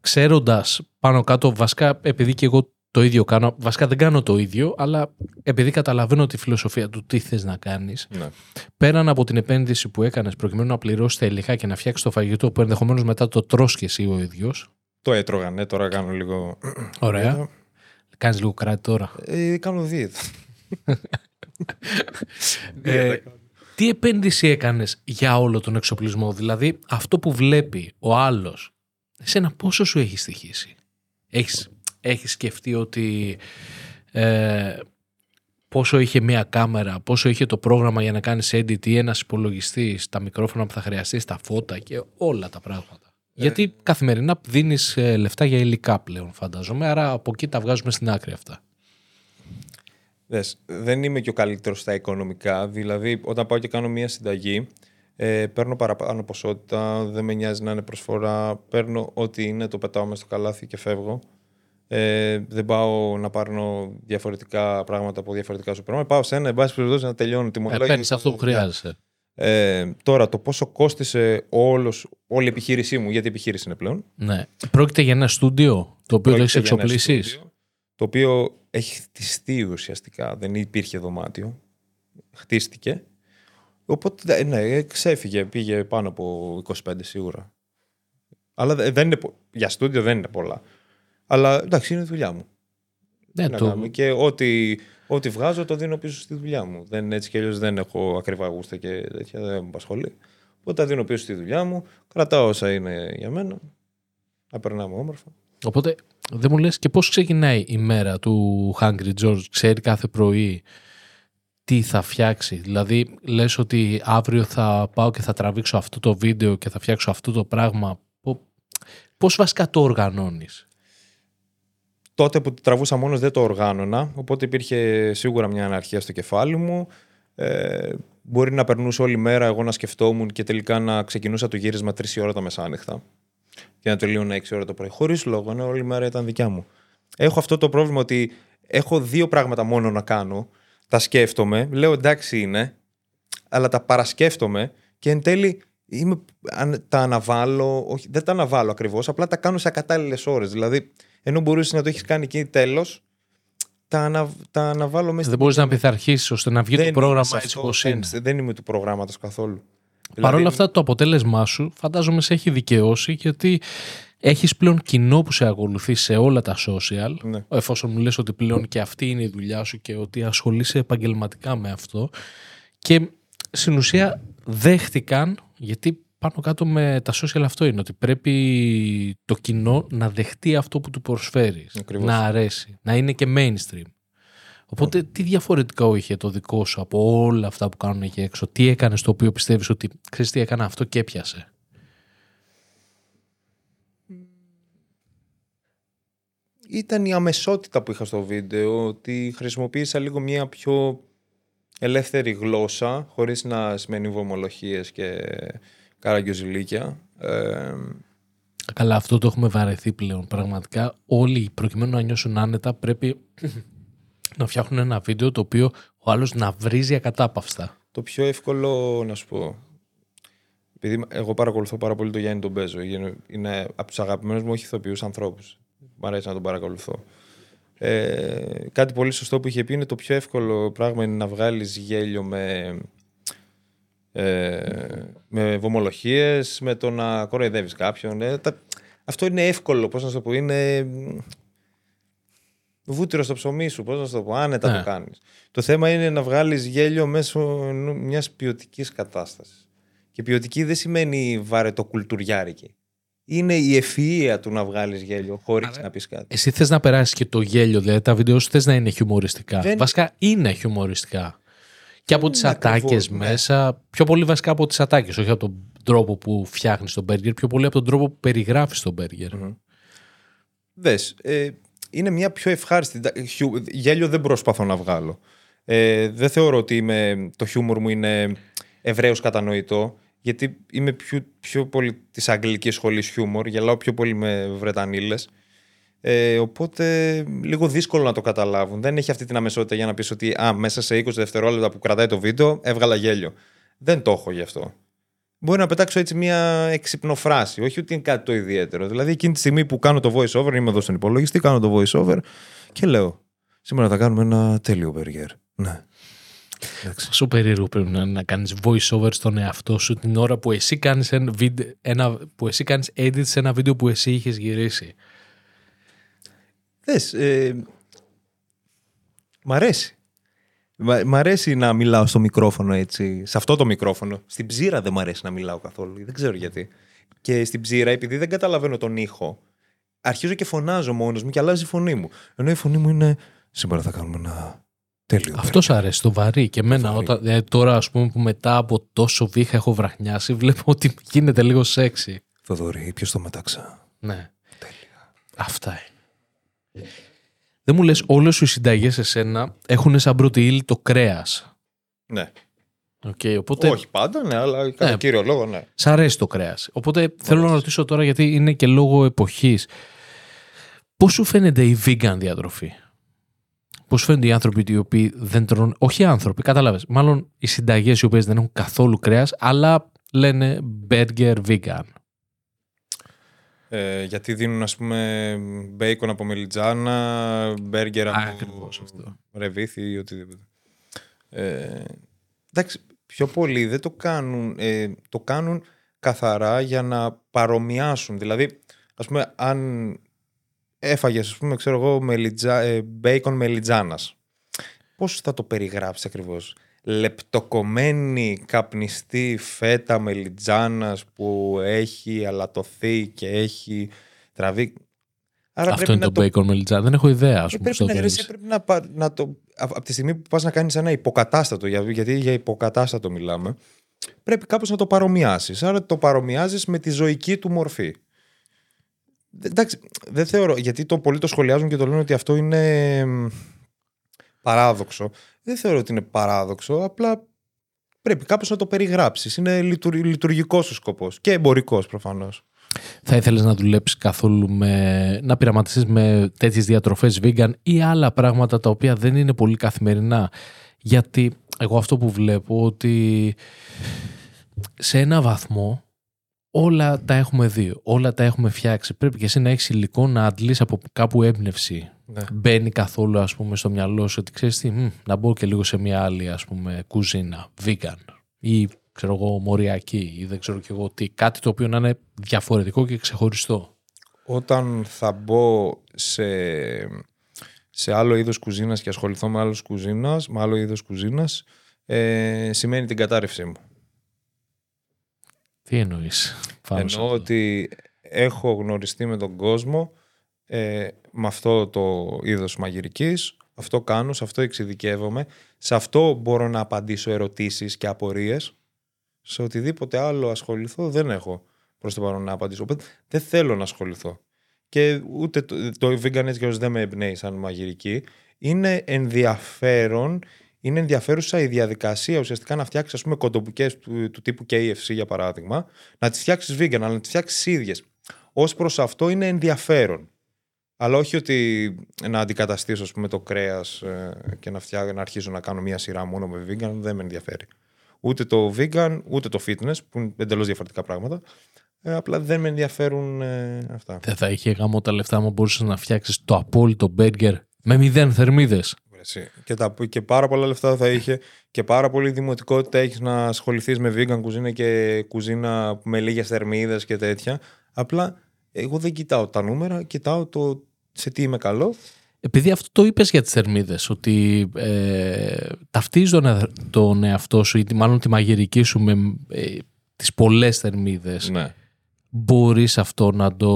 ξέροντας πάνω κάτω, βασικά επειδή και εγώ το ίδιο κάνω, βασικά δεν κάνω το ίδιο, αλλά επειδή καταλαβαίνω τη φιλοσοφία του τι θες να κάνεις, Ναι. πέραν από την επένδυση που έκανες προκειμένου να πληρώσεις τα υλικά και να φτιάξεις το φαγητό που ενδεχομένως μετά το τρως και εσύ ο ίδιος. Το έτρωγα, ναι, τώρα κάνω λίγο. Ωραία. Κάνεις λίγο κράτη τώρα. Ε, κάνω δίαιτα. Ε, τι επένδυση έκανες για όλο τον εξοπλισμό, δηλαδή αυτό που βλέπει ο άλλος, εσένα πόσο σου έχει στοιχήσει; Έχεις, έχεις σκεφτεί ότι ε, πόσο είχε μία κάμερα, πόσο είχε το πρόγραμμα για να κάνεις edit ή ένας υπολογιστής, τα μικρόφωνα που θα χρειαστείς, τα φώτα και όλα τα πράγματα. Γιατί καθημερινά δίνεις ε, λεφτά για υλικά πλέον φαντάζομαι, άρα από εκεί τα βγάζουμε στην άκρη αυτά. Δες, δεν είμαι και ο καλύτερος στα οικονομικά. Δηλαδή, όταν πάω και κάνω μία συνταγή, ε, παίρνω παραπάνω ποσότητα, δεν με νοιάζει να είναι προσφορά. Παίρνω ό,τι είναι, το πετάω μέσα στο καλάθι και φεύγω. Ε, δεν πάω να πάρω διαφορετικά πράγματα από διαφορετικά σου πράγματα. Πάω σε ένα, εν πάση περιπτώσει, να τελειώνω τη Ε, μονάδα. παίρνεις αυτό που χρειάζεσαι. Ε, τώρα το πόσο κόστησε όλος, όλη η επιχείρησή μου, γιατί η επιχείρηση είναι πλέον. Ναι. Πρόκειται για ένα στούντιο το οποίο το έχεις Πρόκειται για ένα εξοπλίσει. στούντιο, Το οποίο έχει χτιστεί ουσιαστικά, δεν υπήρχε δωμάτιο. Χτίστηκε. Οπότε ε, ναι, ξέφυγε, πήγε πάνω από 25 σίγουρα. Αλλά δε- δεν είναι, πο- για στούντιο δεν είναι πολλά. Αλλά εντάξει, είναι δουλειά μου. Ναι, να το... κάνουμε. Και ό,τι, ό,τι βγάζω το δίνω πίσω στη δουλειά μου. Δεν, έτσι κι αλλιώς δεν έχω ακριβά γούστα και τέτοια, δεν με απασχολεί. Οπότε τα δίνω πίσω στη δουλειά μου, κρατάω όσα είναι για μένα, να περνάμε όμορφα. Οπότε δεν μου λες και πώς ξεκινάει η μέρα του Hungry George; Ξέρει κάθε πρωί τι θα φτιάξει; Δηλαδή λες ότι αύριο θα πάω και θα τραβήξω αυτό το βίντεο και θα φτιάξω αυτό το πράγμα. Πο- Πώς βασικά το οργανώνεις; Τότε που τραβούσα μόνος δεν το οργάνωνα, οπότε υπήρχε σίγουρα μια αναρχία στο κεφάλι μου. Ε, μπορεί να περνούσε όλη μέρα εγώ να σκεφτόμουν και τελικά να ξεκινούσα το γύρισμα 3 ώρα τα μεσάνυχτα. Και να τελείωνα 6 ώρα το πρωί. Χωρίς λόγο, ναι, όλη μέρα ήταν δικιά μου. Έχω αυτό το πρόβλημα ότι έχω δύο πράγματα μόνο να κάνω. Τα σκέφτομαι, λέω εντάξει είναι, αλλά τα παρασκέφτομαι και εν τέλει είμαι, αν, τα αναβάλω, όχι, δεν τα αναβάλω ακριβώς, απλά τα κάνω σε ακατάλληλες ώρες. Δηλαδή, ενώ μπορούσες να το έχεις κάνει εκεί τέλος, τα, ανα, τα αναβάλω μέσα Δεν μπορείς να πειθαρχήσεις ώστε να βγει το δεν πρόγραμμα είμαι σε έτσι αυτό, όπως δεν, είναι. δεν είμαι του προγράμματος καθόλου. Παρ' όλα Δηλαδή, αυτά το αποτέλεσμά σου φαντάζομαι σε έχει δικαιώσει γιατί έχεις πλέον κοινό που σε ακολουθεί σε όλα τα social Ναι. εφόσον μου λες ότι πλέον και αυτή είναι η δουλειά σου και ότι ασχολείσαι επαγγελματικά με αυτό και στην ουσία δέχτηκαν γιατί πάνω κάτω με τα social αυτό είναι ότι πρέπει το κοινό να δεχτεί αυτό που του προσφέρεις Ακριβώς. να αρέσει, να είναι και mainstream Οπότε τι διαφορετικό είχε το δικό σου από όλα αυτά που κάνουν εκεί έξω, τι έκανες το οποίο πιστεύεις ότι ξέρεις τι έκανα αυτό και έπιασε; ήταν η αμεσότητα που είχα στο βίντεο, ότι χρησιμοποίησα λίγο μια πιο ελεύθερη γλώσσα, χωρίς να σημαίνει βομολογίες και καραγκιοζηλίκια. Ε, Καλά, αυτό το έχουμε βαρεθεί πλέον. Πραγματικά όλοι προκειμένου να νιώσουν άνετα πρέπει να φτιάχνουν ένα βίντεο το οποίο ο άλλος να βρίζει ακατάπαυστα. το πιο εύκολο, να σου πω, επειδή εγώ παρακολουθώ πάρα πολύ τον Γιάννη τον Μπέζο, είναι- είναι από τους αγαπημένους μου όχι ηθοποιούς ανθρώπους. Μ' αρέσει να τον παρακολουθώ. Ε, κάτι πολύ σωστό που είχε πει είναι το πιο εύκολο πράγμα είναι να βγάλεις γέλιο με, ε, με βομολογίες, με το να κοροϊδεύεις κάποιον. Ε, τα- αυτό είναι εύκολο, πώς να σου το πω, είναι μ, βούτυρο στο ψωμί σου, πώς να σου το πω, άνετα Ναι. το κάνεις. Το θέμα είναι να βγάλεις γέλιο μέσω ενό- μιας ποιοτικής κατάστασης. Και ποιοτική δεν σημαίνει βαρετοκουλτουριάρικη. Είναι η ευφυΐα του να βγάλεις γέλιο χωρίς να πεις κάτι. Εσύ θες να περάσεις και το γέλιο, δηλαδή τα βίντεο σου θες να είναι χιουμοριστικά. Δεν- Βασικά είναι χιουμοριστικά. Και από Δεν τις είναι ατάκες ακριβώς, ναι. μέσα, πιο πολύ βασικά από τις ατάκες, όχι από τον τρόπο που φτιάχνεις τον μπέργκερ, πιο πολύ από τον τρόπο που περιγράφεις τον μπέργκερ. Δες, ε, είναι μια πιο ευχάριστη. τα- χιου- Γέλιο δεν προσπαθώ να βγάλω. Ε, δεν θεωρώ ότι είμαι, το χιούμορ μου είναι ευρέως κατανοητό, γιατί είμαι πιο, πιο πολύ της αγγλικής σχολής χιούμορ, γελάω πιο πολύ με Βρετανίλες. Ε, οπότε λίγο δύσκολο να το καταλάβουν. Δεν έχει αυτή την αμεσότητα για να πεις ότι α, μέσα σε 20 δευτερόλεπτα που κρατάει το βίντεο έβγαλα γέλιο. Δεν το έχω γι' αυτό. Μπορεί να πετάξω έτσι μια εξυπνοφράση, όχι ότι είναι κάτι το ιδιαίτερο. Δηλαδή εκείνη τη στιγμή που κάνω το voice over, είμαι εδώ στον υπολογιστή, κάνω το voice over και λέω Σήμερα θα κάνουμε ένα τέλειο μπέργκερ. Ναι. Εντάξει. Πόσο περίεργο πρέπει να είναι να κάνεις voice over στον εαυτό σου την ώρα που εσύ κάνεις, ένα, βίντεο, ένα, που εσύ κάνεις edit σε ένα βίντεο που εσύ είχες γυρίσει. Δες, ε, μ' αρέσει. Μ' μ' αρέσει να μιλάω στο μικρόφωνο έτσι, σε αυτό το μικρόφωνο. Στην ψήρα δεν μ' αρέσει να μιλάω καθόλου, δεν ξέρω γιατί. Και στην ψήρα, επειδή δεν καταλαβαίνω τον ήχο, αρχίζω και φωνάζω μόνος μου και αλλάζει η φωνή μου. Ενώ η φωνή μου είναι, σήμερα θα κάνουμε ένα τέλειο Αυτό σ' αρέσει, το βαρύ. Και εμένα, βαρύ. όταν, ε, τώρα ας πούμε που μετά από τόσο βήχα έχω βραχνιάσει, βλέπω ότι γίνεται λίγο σεξι. Θοδωρή, ποιος το μετάξα; Ναι. Αυτά είναι. Δεν μου λες όλες σου οι συνταγές εσένα έχουν σαν πρώτη ύλη το κρέας. Ναι. Okay, οπότε Όχι πάντα, ναι, αλλά κατά Ναι. κύριο λόγο, ναι. Σ' αρέσει το κρέας. Οπότε θέλω να ρωτήσω τώρα γιατί είναι και λόγω εποχής. Πώς σου φαίνεται η vegan διατροφή; Πώς φαίνονται οι άνθρωποι οι οποίοι δεν τρώνε. Όχι οι άνθρωποι, κατάλαβες. Μάλλον οι συνταγές οι οποίες δεν έχουν καθόλου κρέας, αλλά λένε burger vegan. Ε, γιατί δίνουν ας πούμε μπέικον από μελιτζάνα, μπέργκερ από Ακριβώς αυτό. ρεβίθι ή οτιδήποτε. Ε, εντάξει, πιο πολλοί δεν το κάνουν, ε, το κάνουν καθαρά για να παρομοιάσουν. Δηλαδή, ας πούμε, αν έφαγες, ας πούμε, ξέρω εγώ, μελιτζά, ε, μπέικον μελιτζάνας, πώς θα το περιγράψεις ακριβώς; Λεπτοκομμένη καπνιστή φέτα μελιτζάνας που έχει αλατωθεί και έχει τραβεί. Άρα Αυτό είναι το, bacon μελιτζά. Δεν έχω ιδέα, ας ε, πούμε. πρέπει, στο να, το ρε, εσύ πρέπει να, πα- να το. Από τη στιγμή που πας να κάνεις ένα υποκατάστατο, για- γιατί για υποκατάστατο μιλάμε, πρέπει κάπως να το παρομοιάσεις. Άρα το παρομοιάζεις με τη ζωική του μορφή. Δε- Εντάξει, δεν θεωρώ. Γιατί το πολλοί το σχολιάζουν και το λένε ότι αυτό είναι μ, παράδοξο. Δεν θεωρώ ότι είναι παράδοξο. Απλά πρέπει κάπως να το περιγράψεις. Είναι λειτουργικός ο σκοπός. Και εμπορικός προφανώς. Θα ήθελες να δουλέψεις καθόλου με... να πειραματιστείς με τέτοιες διατροφές vegan ή άλλα πράγματα τα οποία δεν είναι πολύ καθημερινά; Γιατί εγώ αυτό που βλέπω ότι σε ένα βαθμό όλα τα έχουμε δει, όλα τα έχουμε φτιάξει. Πρέπει και εσύ να έχεις υλικό να αντλείς από κάπου έμπνευση. Ναι. Μπαίνει καθόλου ας πούμε στο μυαλό σου ότι ξέρεις τι, μ, να μπω και λίγο σε μια άλλη ας πούμε κουζίνα, vegan ή ξέρω εγώ μοριακή ή δεν ξέρω και εγώ τι, κάτι το οποίο να είναι διαφορετικό και ξεχωριστό. όταν θα μπω σε, σε άλλο είδος κουζίνας και ασχοληθώ με, άλλος κουζίνας, με άλλο είδος κουζίνας, ε, σημαίνει την κατάρρευσή μου. Τι εννοείς πάνω σε Εννοώ αυτό; ότι έχω γνωριστεί με τον κόσμο ε, με αυτό το είδος μαγειρικής, αυτό κάνω, σε αυτό εξειδικεύομαι, σε αυτό μπορώ να απαντήσω ερωτήσεις και απορίες, σε οτιδήποτε άλλο ασχοληθώ δεν έχω προς το παρόν να απαντήσω. Οπότε δεν θέλω να ασχοληθώ. Και ούτε το, το vegan έτσι κι αλλιώς δεν με εμπνέει σαν μαγειρική. Είναι ενδιαφέρον, είναι ενδιαφέρουσα η διαδικασία ουσιαστικά να φτιάξεις ας πούμε κοντομπουκές του, του τύπου KFC για παράδειγμα, να τις φτιάξεις vegan, αλλά να τις φτιάξεις ίδιες. Ως προς αυτό είναι ενδιαφέρον. Αλλά όχι ότι να αντικαταστήσω ας πούμε, το κρέας ε, και να, φτιά, να αρχίσω να κάνω μια σειρά μόνο με vegan, δεν με ενδιαφέρει. Ούτε το vegan, ούτε το fitness, που είναι εντελώς διαφορετικά πράγματα. Ε, απλά δεν με ενδιαφέρουν ε, αυτά. Δεν θα είχε γάμο τα λεφτά μου μπορούσες να φτιάξεις το απόλυτο μπέργκερ με μηδέν θερμίδες. Εσύ. Και, τα, και πάρα πολλά λεφτά θα είχε και πάρα πολύ δημοτικότητα έχεις να ασχοληθείς με vegan κουζίνα και κουζίνα με λίγες θερμίδες και τέτοια. Απλά εγώ δεν κοιτάω τα νούμερα, κοιτάω το σε τι είμαι καλό. Επειδή αυτό το είπες για τις θερμίδες, ότι ε, ταυτίζεις τον, ε- τον εαυτό σου ή μάλλον τη μαγειρική σου με ε, τις πολλές θερμίδες, Ναι. μπορείς αυτό να το,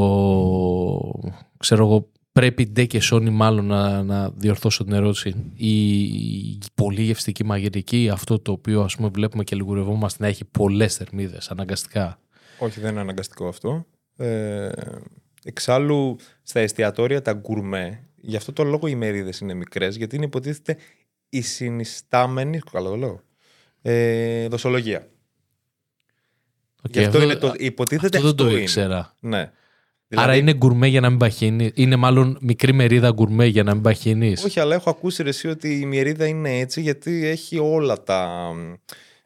ξέρω εγώ, πρέπει ντε και σόνι μάλλον να, να διορθώσω την ερώτηση. Η πολύ γευστική μαγειρική, αυτό το οποίο ας πούμε βλέπουμε και λιγουρευόμαστε να έχει πολλές θερμίδες αναγκαστικά. Όχι, δεν είναι αναγκαστικό αυτό. Ε, εξάλλου, στα εστιατόρια τα γκουρμέ, γι' αυτό το λόγο οι μερίδες είναι μικρές, γιατί είναι υποτίθεται η συνιστάμενη. Καλά το λέω. Ε, δοσολογία. Οκ, Γι' αυτό αυτό- είναι το. Υποτίθεται αυτό δεν το είναι. ήξερα. Ναι. Άρα είναι γκουρμέ για να μην παχύνει. Είναι μάλλον μικρή μερίδα γκουρμέ για να μην παχύνεις. Όχι, αλλά έχω ακούσει ρε εσύ ότι η μερίδα είναι έτσι γιατί έχει όλα τα.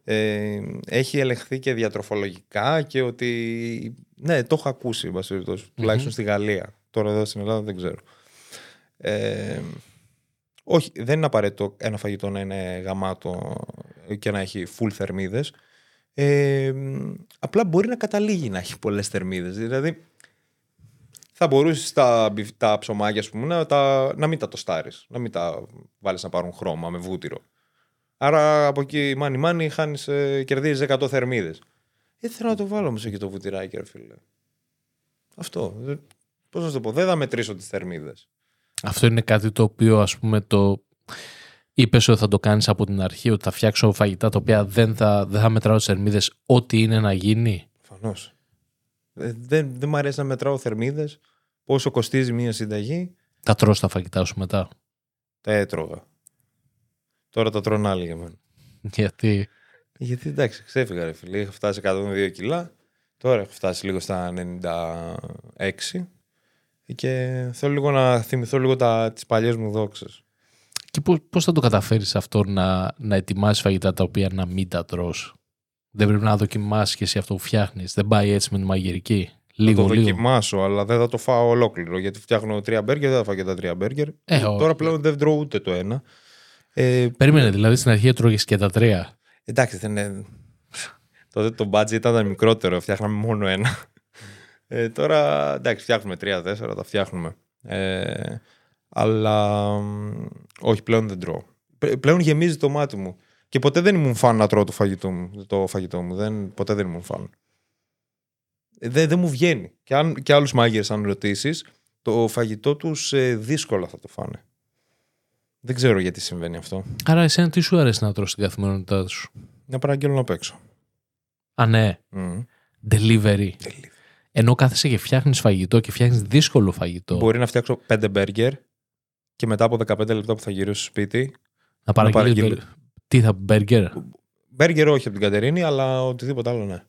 Ε, έχει ελεγχθεί και διατροφολογικά και ότι. Ναι, το έχω ακούσει, εν πάση περιπτώσει, τουλάχιστον στη Γαλλία. Τώρα εδώ στην Ελλάδα δεν ξέρω. Ε, όχι, δεν είναι απαραίτητο ένα φαγητό να είναι γαμάτο και να έχει full θερμίδες. Ε, απλά μπορεί να καταλήγει να έχει πολλές θερμίδες. Δηλαδή, θα μπορούσε τα, μπιφ- τα ψωμάκια ας πούμε, να, τα, να μην τα τοστάρεις, να μην τα βάλεις να πάρουν χρώμα με βούτυρο. Άρα από εκεί μάνι μάνι χάνεις, ε, κερδίζεις 100 θερμίδες. Ε, θέλω να το βάλω όμως εκεί το βουτυράκι ρε φίλε. Αυτό. Δεν- Πώς να σου το πω, δεν θα μετρήσω τις θερμίδες. Αυτό είναι κάτι το οποίο ας πούμε το είπες ότι θα το κάνεις από την αρχή, ότι θα φτιάξω φαγητά τα οποία δεν θα, δεν θα μετράω τις θερμίδες, ό,τι είναι να γίνει. Προφανώς. Ε, δεν, δεν μου αρέσει να μετράω θερμίδες, πόσο κοστίζει μία συνταγή, Τα τρως τα φαγητά σου μετά. τα έτρωγα. Τώρα τα τρώνε άλλοι για μένα. Γιατί; Γιατί εντάξει, ξέφυγα ρε φίλε. Είχα φτάσει 102 κιλά. Τώρα έχω φτάσει λίγο στα 96. Και θέλω λίγο να θυμηθώ λίγο τα, τις παλιές μου δόξες. και πώς, πώς θα το καταφέρεις αυτό να, να ετοιμάσεις φαγητά τα οποία να μην τα τρως; Δεν πρέπει να δοκιμάσεις και εσύ αυτό που φτιάχνεις. Δεν πάει έτσι με τη μαγειρική. Λίγο, θα το λίγο. δοκιμάσω, αλλά δεν θα το φάω ολόκληρο. Γιατί φτιάχνω τρία μπέργκερ, δεν θα φάω και τα τρία μπέργκερ. Ε, Τώρα όχι. πλέον δεν τρώω ούτε το ένα. Ε, Περίμενε, δηλαδή στην αρχή τρώγες και τα τρία. Εντάξει, δεν είναι. Τότε το budget ήταν μικρότερο, φτιάχναμε μόνο ένα. Ε, τώρα εντάξει, φτιάχνουμε τρία-τέσσερα, τα φτιάχνουμε. Ε, αλλά μ, όχι, πλέον δεν τρώω. Πλέ- Πλέον γεμίζει το μάτι μου. Και ποτέ δεν ήμουν φαν να τρώω το φαγητό μου. Το φαγητό μου. Δεν, ποτέ δεν ήμουν φαν. Ε, Δεν, δεν μου βγαίνει. Και, αν, και άλλους μάγειρες αν ρωτήσεις, το φαγητό τους ε, δύσκολα θα το φάνε. Δεν ξέρω γιατί συμβαίνει αυτό. Άρα εσένα τι σου αρέσει να τρως στην καθημερινότητά σου; Να παραγγέλνω απ' έξω. Α, ναι. Μμ. Delivery. Ενώ κάθεσαι και φτιάχνεις φαγητό και φτιάχνεις δύσκολο φαγητό. Μπορεί να φτιάξω πέντε μπέργκερ και μετά από 15 λεπτά που θα γυρίσω στο σπίτι. να παραγγείλεις παραγγείλω. μπερ- Τι θα μπέργκερ; Μπέργκερ όχι από την Κατερίνη, αλλά οτιδήποτε άλλο ναι.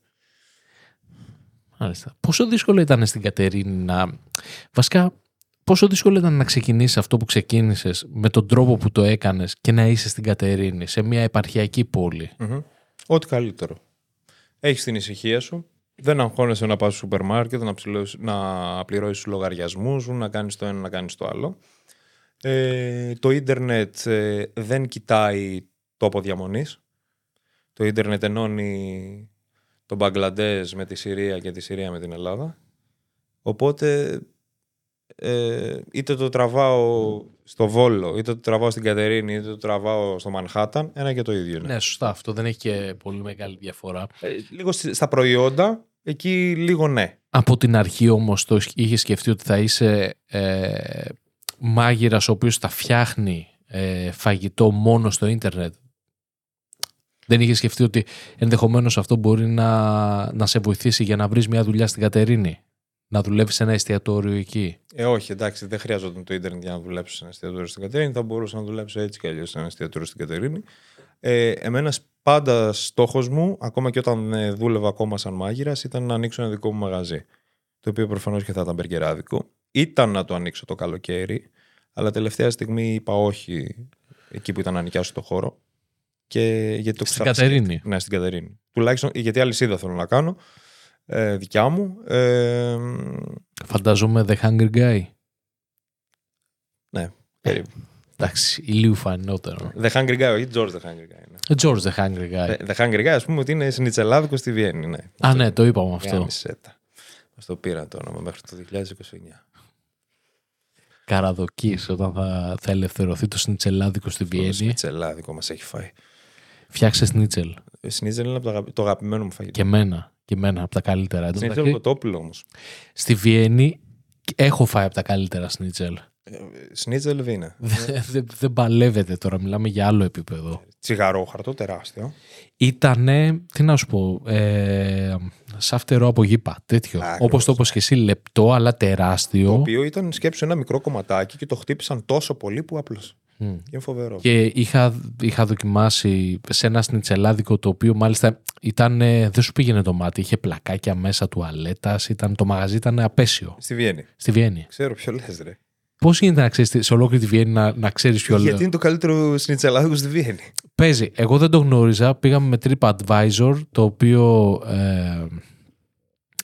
Μάλιστα. Πόσο δύσκολο ήταν στην Κατερίνη να. Βασικά, πόσο δύσκολο ήταν να ξεκινήσεις αυτό που ξεκίνησες με τον τρόπο που το έκανες και να είσαι στην Κατερίνη, σε μια επαρχιακή πόλη; Μμμ. Ό,τι καλύτερο. Έχεις την ησυχία σου. Δεν αγχώνεσαι να πας στο σούπερ μάρκετ, να, ψηλώσεις- να πληρώσεις τους λογαριασμούς σου, να κάνεις το ένα, να κάνεις το άλλο. Ε, το ίντερνετ ε, δεν κοιτάει τόπο διαμονής. Το ίντερνετ ενώνει τον Μπαγκλαντές με τη Συρία και τη Συρία με την Ελλάδα. Οπότε ε, είτε το τραβάω στο Βόλο, είτε το τραβάω στην Κατερίνη, είτε το τραβάω στο Μανχάταν, ένα και το ίδιο είναι. Ναι, σωστά. Αυτό δεν έχει και πολύ μεγάλη διαφορά. Ε, λίγο στη- στα προϊόντα, εκεί λίγο ναι. Από την αρχή όμως το είχες σκεφτεί ότι θα είσαι ε, μάγειρας ο οποίος θα φτιάχνει ε, φαγητό μόνο στο ίντερνετ; Δεν είχες σκεφτεί ότι ενδεχομένως αυτό μπορεί να, να σε βοηθήσει για να βρεις μια δουλειά στην Κατερίνη; Να δουλεύεις σε ένα εστιατόριο εκεί; Ε, όχι, εντάξει, δεν χρειάζονταν το ίντερνετ για να δουλέψω σε ένα εστιατόριο στην Κατερίνη. Θα μπορούσα να δουλέψω έτσι κι αλλιώς σε ένα εστιατόριο στην Κατερίνη. Ε, εμένα πάντα στόχος μου, ακόμα και όταν ε, δούλευα ακόμα σαν μάγειρας, ήταν να ανοίξω ένα δικό μου μαγαζί. Το οποίο προφανώς και θα ήταν μπεργκεράδικο. Ήταν να το ανοίξω το καλοκαίρι, αλλά τελευταία στιγμή είπα όχι εκεί που ήταν να νοικιάσω το χώρο. Και γιατί το Στην ξανασκέφτηκα. Κατερίνη. Ναι, στην Κατερίνη. Τουλάχιστον γιατί αλυσίδα θέλω να κάνω. Ε, δικιά μου. Ε, Φανταζόμαι The Hungry Guy. ναι, περίπου. Εντάξει, ηλίου φανότερο. The Hungry Guy, όχι George The Hungry Guy. Ναι. Ε, George The Hungry Guy. The- The Hungry Guy, ας πούμε, ότι είναι συνιτσελάδικο στη Βιέννη. Ναι. Α, ναι, το είπαμε αυτό. Γάμισέτα. Μας το πήρα το όνομα μέχρι το 2029. Καραδοκής όταν θα, θα ελευθερωθεί το σνιτσελάδικο στη Το Βιέννη. συνιτσελάδικο μας έχει φάει. Φτιάξε σνίτσελ. Ε, Σνίτζελ είναι από το, αγαπη- το αγαπημένο μου φαγητό. Και εμένα. Και εμένα από τα καλύτερα. Εν τω Σνίτζελ μεταξύ, κοτόπουλο όμως. Στη Βιέννη έχω φάει από τα καλύτερα σνίτσελ. Ε, Σνίτζελ βίνα. Δεν δεν- δεν παλεύεται τώρα, μιλάμε για άλλο επίπεδο. Τσιγαρόχαρτο, τεράστιο. Ήτανε, τι να σου πω, ε, σαν φτερό από γήπα, τέτοιο. Ακριβώς. Όπως το είπες και εσύ, λεπτό αλλά Το τεράστιο. οποίο ήταν σκέψου ένα μικρό κομματάκι και το χτύπησαν τόσο πολύ που απλώς. Μμ. Είναι φοβερό. Και είχα, είχα δοκιμάσει σε ένα σνιτσελάδικο το οποίο μάλιστα ήταν, ε, δεν σου πήγαινε το μάτι, είχε πλακάκια μέσα τουαλέτας, ήταν, το μαγαζί ήταν απέσιο Στη Βιέννη. στη Βιέννη. Ξέρω ποιο λες ρε. Πώς γίνεται να ξέρεις σε ολόκληρη τη Βιέννη να, να ξέρεις ποιο λέω; Γιατί είναι το καλύτερο σνιτσελάδικο στη Βιέννη. Παίζει. Εγώ δεν το γνώριζα. Πήγαμε με TripAdvisor, το οποίο ε,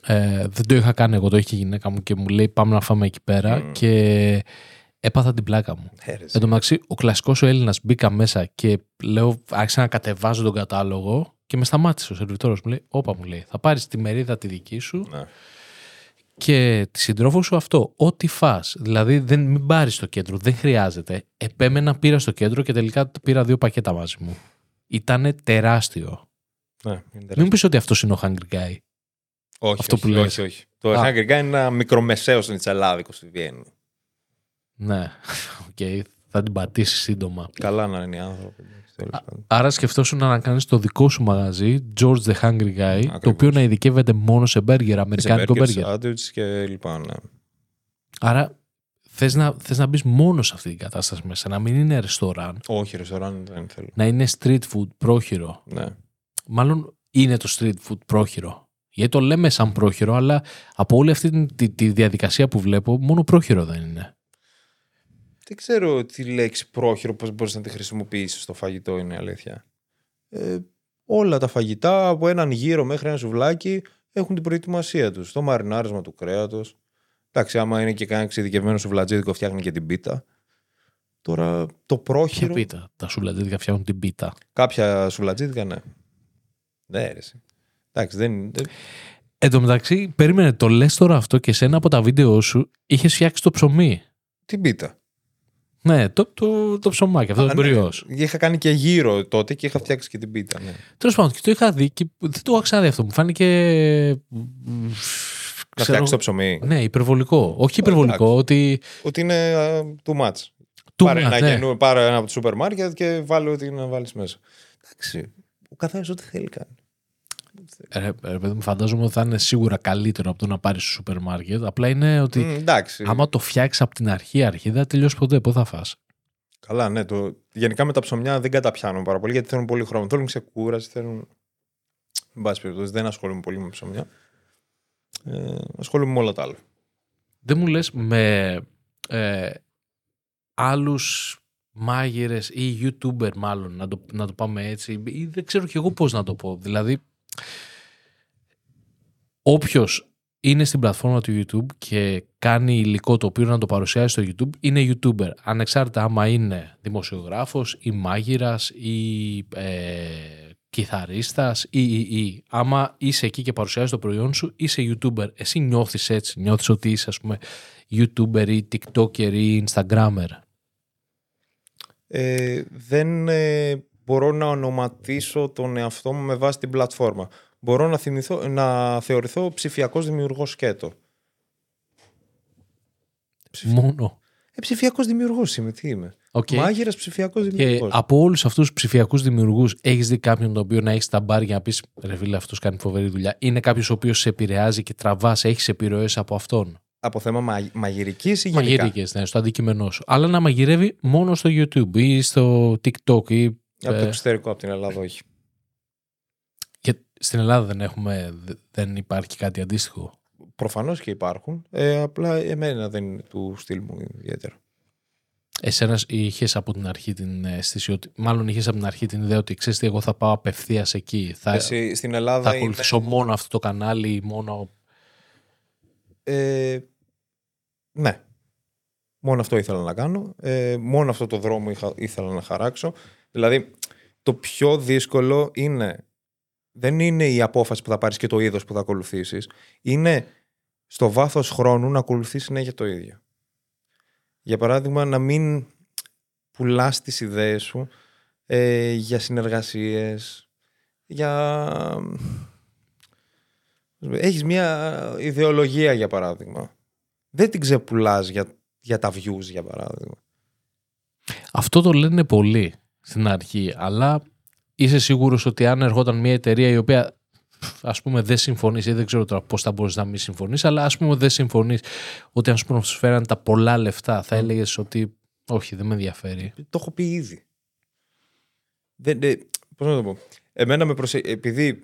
ε, δεν το είχα κάνει εγώ, το είχε η γυναίκα μου και μου λέει πάμε να φάμε εκεί πέρα Μμ. και έπαθα την πλάκα μου. Έρεζε. Εν τω μεταξύ, ο κλασικός ο Έλληνας μπήκα μέσα και λέω, άρχισα να κατεβάζω τον κατάλογο και με σταμάτησε ο σερβιτόρος. Μου λέει: Όπα, μου λέει, θα πάρεις τη μερίδα τη δική σου Ναι. και τη συντρόφου σου αυτό. Ό,τι φά. Δηλαδή, δεν, μην πάρεις στο κέντρο, δεν χρειάζεται. Επέμενα, πήρα στο κέντρο και τελικά πήρα δύο πακέτα μαζί μου. Ήτανε τεράστιο. Ναι, είναι τεράστιο. Μην πεις ότι αυτός είναι ο Hungry Guy. όχι, αυτό όχι, που λες. όχι, όχι. Το Α. Hungry Guy είναι ένα μικρομεσαίος σνιτσελάδικο στη Βιέννη. Ναι, οκ, θα την πατήσεις σύντομα. Καλά να είναι οι άνθρωποι. εντάξει, τέλος πάντων. Άρα σκεφτόσουν να κάνεις το δικό σου μαγαζί, George the Hungry Guy, το Ακριβώς. οποίο να ειδικεύεται μόνο σε μπέργκερ, αμερικάνικο Σε μπέργκερ. burgers, sandwich και λοιπά, ναι. Άρα θες να, θες να μπεις μόνο σε αυτή την κατάσταση μέσα, να μην είναι ρεστοράν, Όχι, ρεστοράν δεν θέλω. να είναι street food πρόχειρο. Ναι. Μάλλον είναι το street food πρόχειρο. Γιατί το λέμε σαν πρόχειρο, αλλά από όλη αυτή τη, τη, τη διαδικασία που βλέπω, μόνο πρόχειρο δεν είναι. Δεν ξέρω τη λέξη πρόχειρο πώς μπορείς να τη χρησιμοποιήσεις στο φαγητό είναι η αλήθεια. Ε, όλα τα φαγητά από έναν γύρο μέχρι ένα σουβλάκι έχουν την προετοιμασία τους. Το μαρινάρισμα του κρέατος. Εντάξει, άμα είναι και κανένα εξειδικευμένο σουβλατζίδικο φτιάχνει και την πίτα. Τώρα το Ποια πρόχειρο... πίτα. Τα σουβλατζίδικα φτιάχνουν την πίτα. Κάποια σουβλατζίδικα, ναι. Ναι, ρε. εσύ. Εντάξει, δεν... δεν- Εν τω μεταξύ, περίμενε, το λες τώρα αυτό και σε ένα από τα βίντεο σου είχες φτιάξει το ψωμί. Την πίτα. Ναι, το, το, το ψωμάκι, αυτό Α, το ναι. μπριός. Είχα κάνει και γύρω τότε και είχα φτιάξει και την πίτα. Ναι. Τέλος πάντων, και το είχα δει και δεν το είχα ξαναδεί αυτό. Μου φάνηκε. μ, Να ξέρω- φτιάξεις το ψωμί. Ναι, υπερβολικό. Όχι υπερβολικό, ότι. Ότι είναι α, too much. Too πάρε, much, ένα ναι. καινού- πάρε ένα από το σούπερ μάρκετ και βάλε ό,τι να βάλεις μέσα. Εντάξει. Ο καθένας ό,τι θέλει κάνει. Ε, Ρε, ρε παιδί μου, φαντάζομαι ότι θα είναι σίγουρα καλύτερο από το να πάρεις στο σούπερ μάρκετ. Απλά είναι ότι Μ, εντάξει. άμα το φτιάξεις από την αρχή, αρχή δεν θα τελειώσει ποτέ. Πού θα φας; Καλά, ναι. Το... Γενικά με τα ψωμιά δεν καταπιάνουν πάρα πολύ γιατί θέλουν πολύ χρόνο. Θέλουν ξεκούραση, θέλουν. Εν πάση περιπτώσει, δεν ασχολούμαι πολύ με ψωμιά. Ε, ασχολούμαι με όλα τα άλλα. Δεν μου λες με ε, άλλους μάγειρες ή youtuber μάλλον να το, να το πάμε έτσι ή δεν ξέρω κι εγώ πώς να το πω. Δηλαδή όποιος είναι στην πλατφόρμα του YouTube και κάνει υλικό το οποίο να το παρουσιάσει στο YouTube είναι YouTuber. Ανεξάρτητα άμα είναι δημοσιογράφος ή μάγειρας ή ε, κιθαρίστας ή, ή, ή. Άμα είσαι εκεί και παρουσιάζεις το προϊόν σου είσαι YouTuber. Εσύ νιώθεις έτσι, νιώθεις ότι είσαι ας πούμε YouTuber ή TikToker ή Instagrammer. Ε, δεν ε, μπορώ να ονοματίσω τον εαυτό μου με βάση την πλατφόρμα. Μπορώ να, θυμηθώ, να θεωρηθώ ψηφιακός δημιουργός σκέτο. Μόνο. Ε, ψηφιακός δημιουργός είμαι, τι είμαι. Οκ. Μάγειρας ψηφιακός Και δημιουργός. από όλους αυτούς τους ψηφιακούς δημιουργούς, έχεις δει κάποιον τον οποίο να έχεις σταμπάρει για να πεις Ρε φίλε, αυτός κάνει φοβερή δουλειά. Είναι κάποιος ο οποίος σε επηρεάζει και τραβάς, έχεις επιρροές από αυτόν; Από θέμα μα, μαγειρικής ή γενικά; Μαγειρικές, ναι, στο αντικείμενό σου. Αλλά να μαγειρεύει μόνο στο YouTube ή στο TikTok ή. Από το ε, εξωτερικό, από την Ελλάδα, όχι. και στην Ελλάδα δεν, έχουμε, δε- δεν υπάρχει κάτι αντίστοιχο; Προφανώς και υπάρχουν. Ε, απλά εμένα δεν είναι του στυλ μου ιδιαίτερα. Εσένας είχες από την αρχή την αίσθηση ότι. Μάλλον είχες από την αρχή την ιδέα ότι ξέρεις τι, εγώ θα πάω απευθείας εκεί. Θα, Εσύ, στην θα Ελλάδα είναι- ακολουθήσω μόνο αυτό το κανάλι ή μόνο. Ε, ναι. Μόνο αυτό ήθελα να κάνω. Ε, μόνο αυτό το δρόμο είχα, ήθελα να χαράξω. Δηλαδή, το πιο δύσκολο είναι δεν είναι η απόφαση που θα πάρεις και το είδος που θα ακολουθήσεις. Είναι στο βάθος χρόνου να ακολουθείς συνέχεια το ίδιο. Για παράδειγμα, να μην πουλάς τις ιδέες σου ε, για συνεργασίες, για... Έχεις μια ιδεολογία, για παράδειγμα. Δεν την ξεπουλάς για, για τα views, για παράδειγμα. Αυτό το λένε πολλοί στην αρχή, αλλά είσαι σίγουρος ότι αν ερχόταν μια εταιρεία η οποία ας πούμε δεν συμφωνείς ή δεν ξέρω τώρα πώς θα μπορείς να μην συμφωνείς, αλλά ας πούμε δεν συμφωνείς ότι αν σου πούμε σου φέραν τα πολλά λεφτά θα έλεγες ότι όχι δεν με ενδιαφέρει. Το έχω πει ήδη. Δεν, ε, πώς να το πω. Εμένα με προσε... επειδή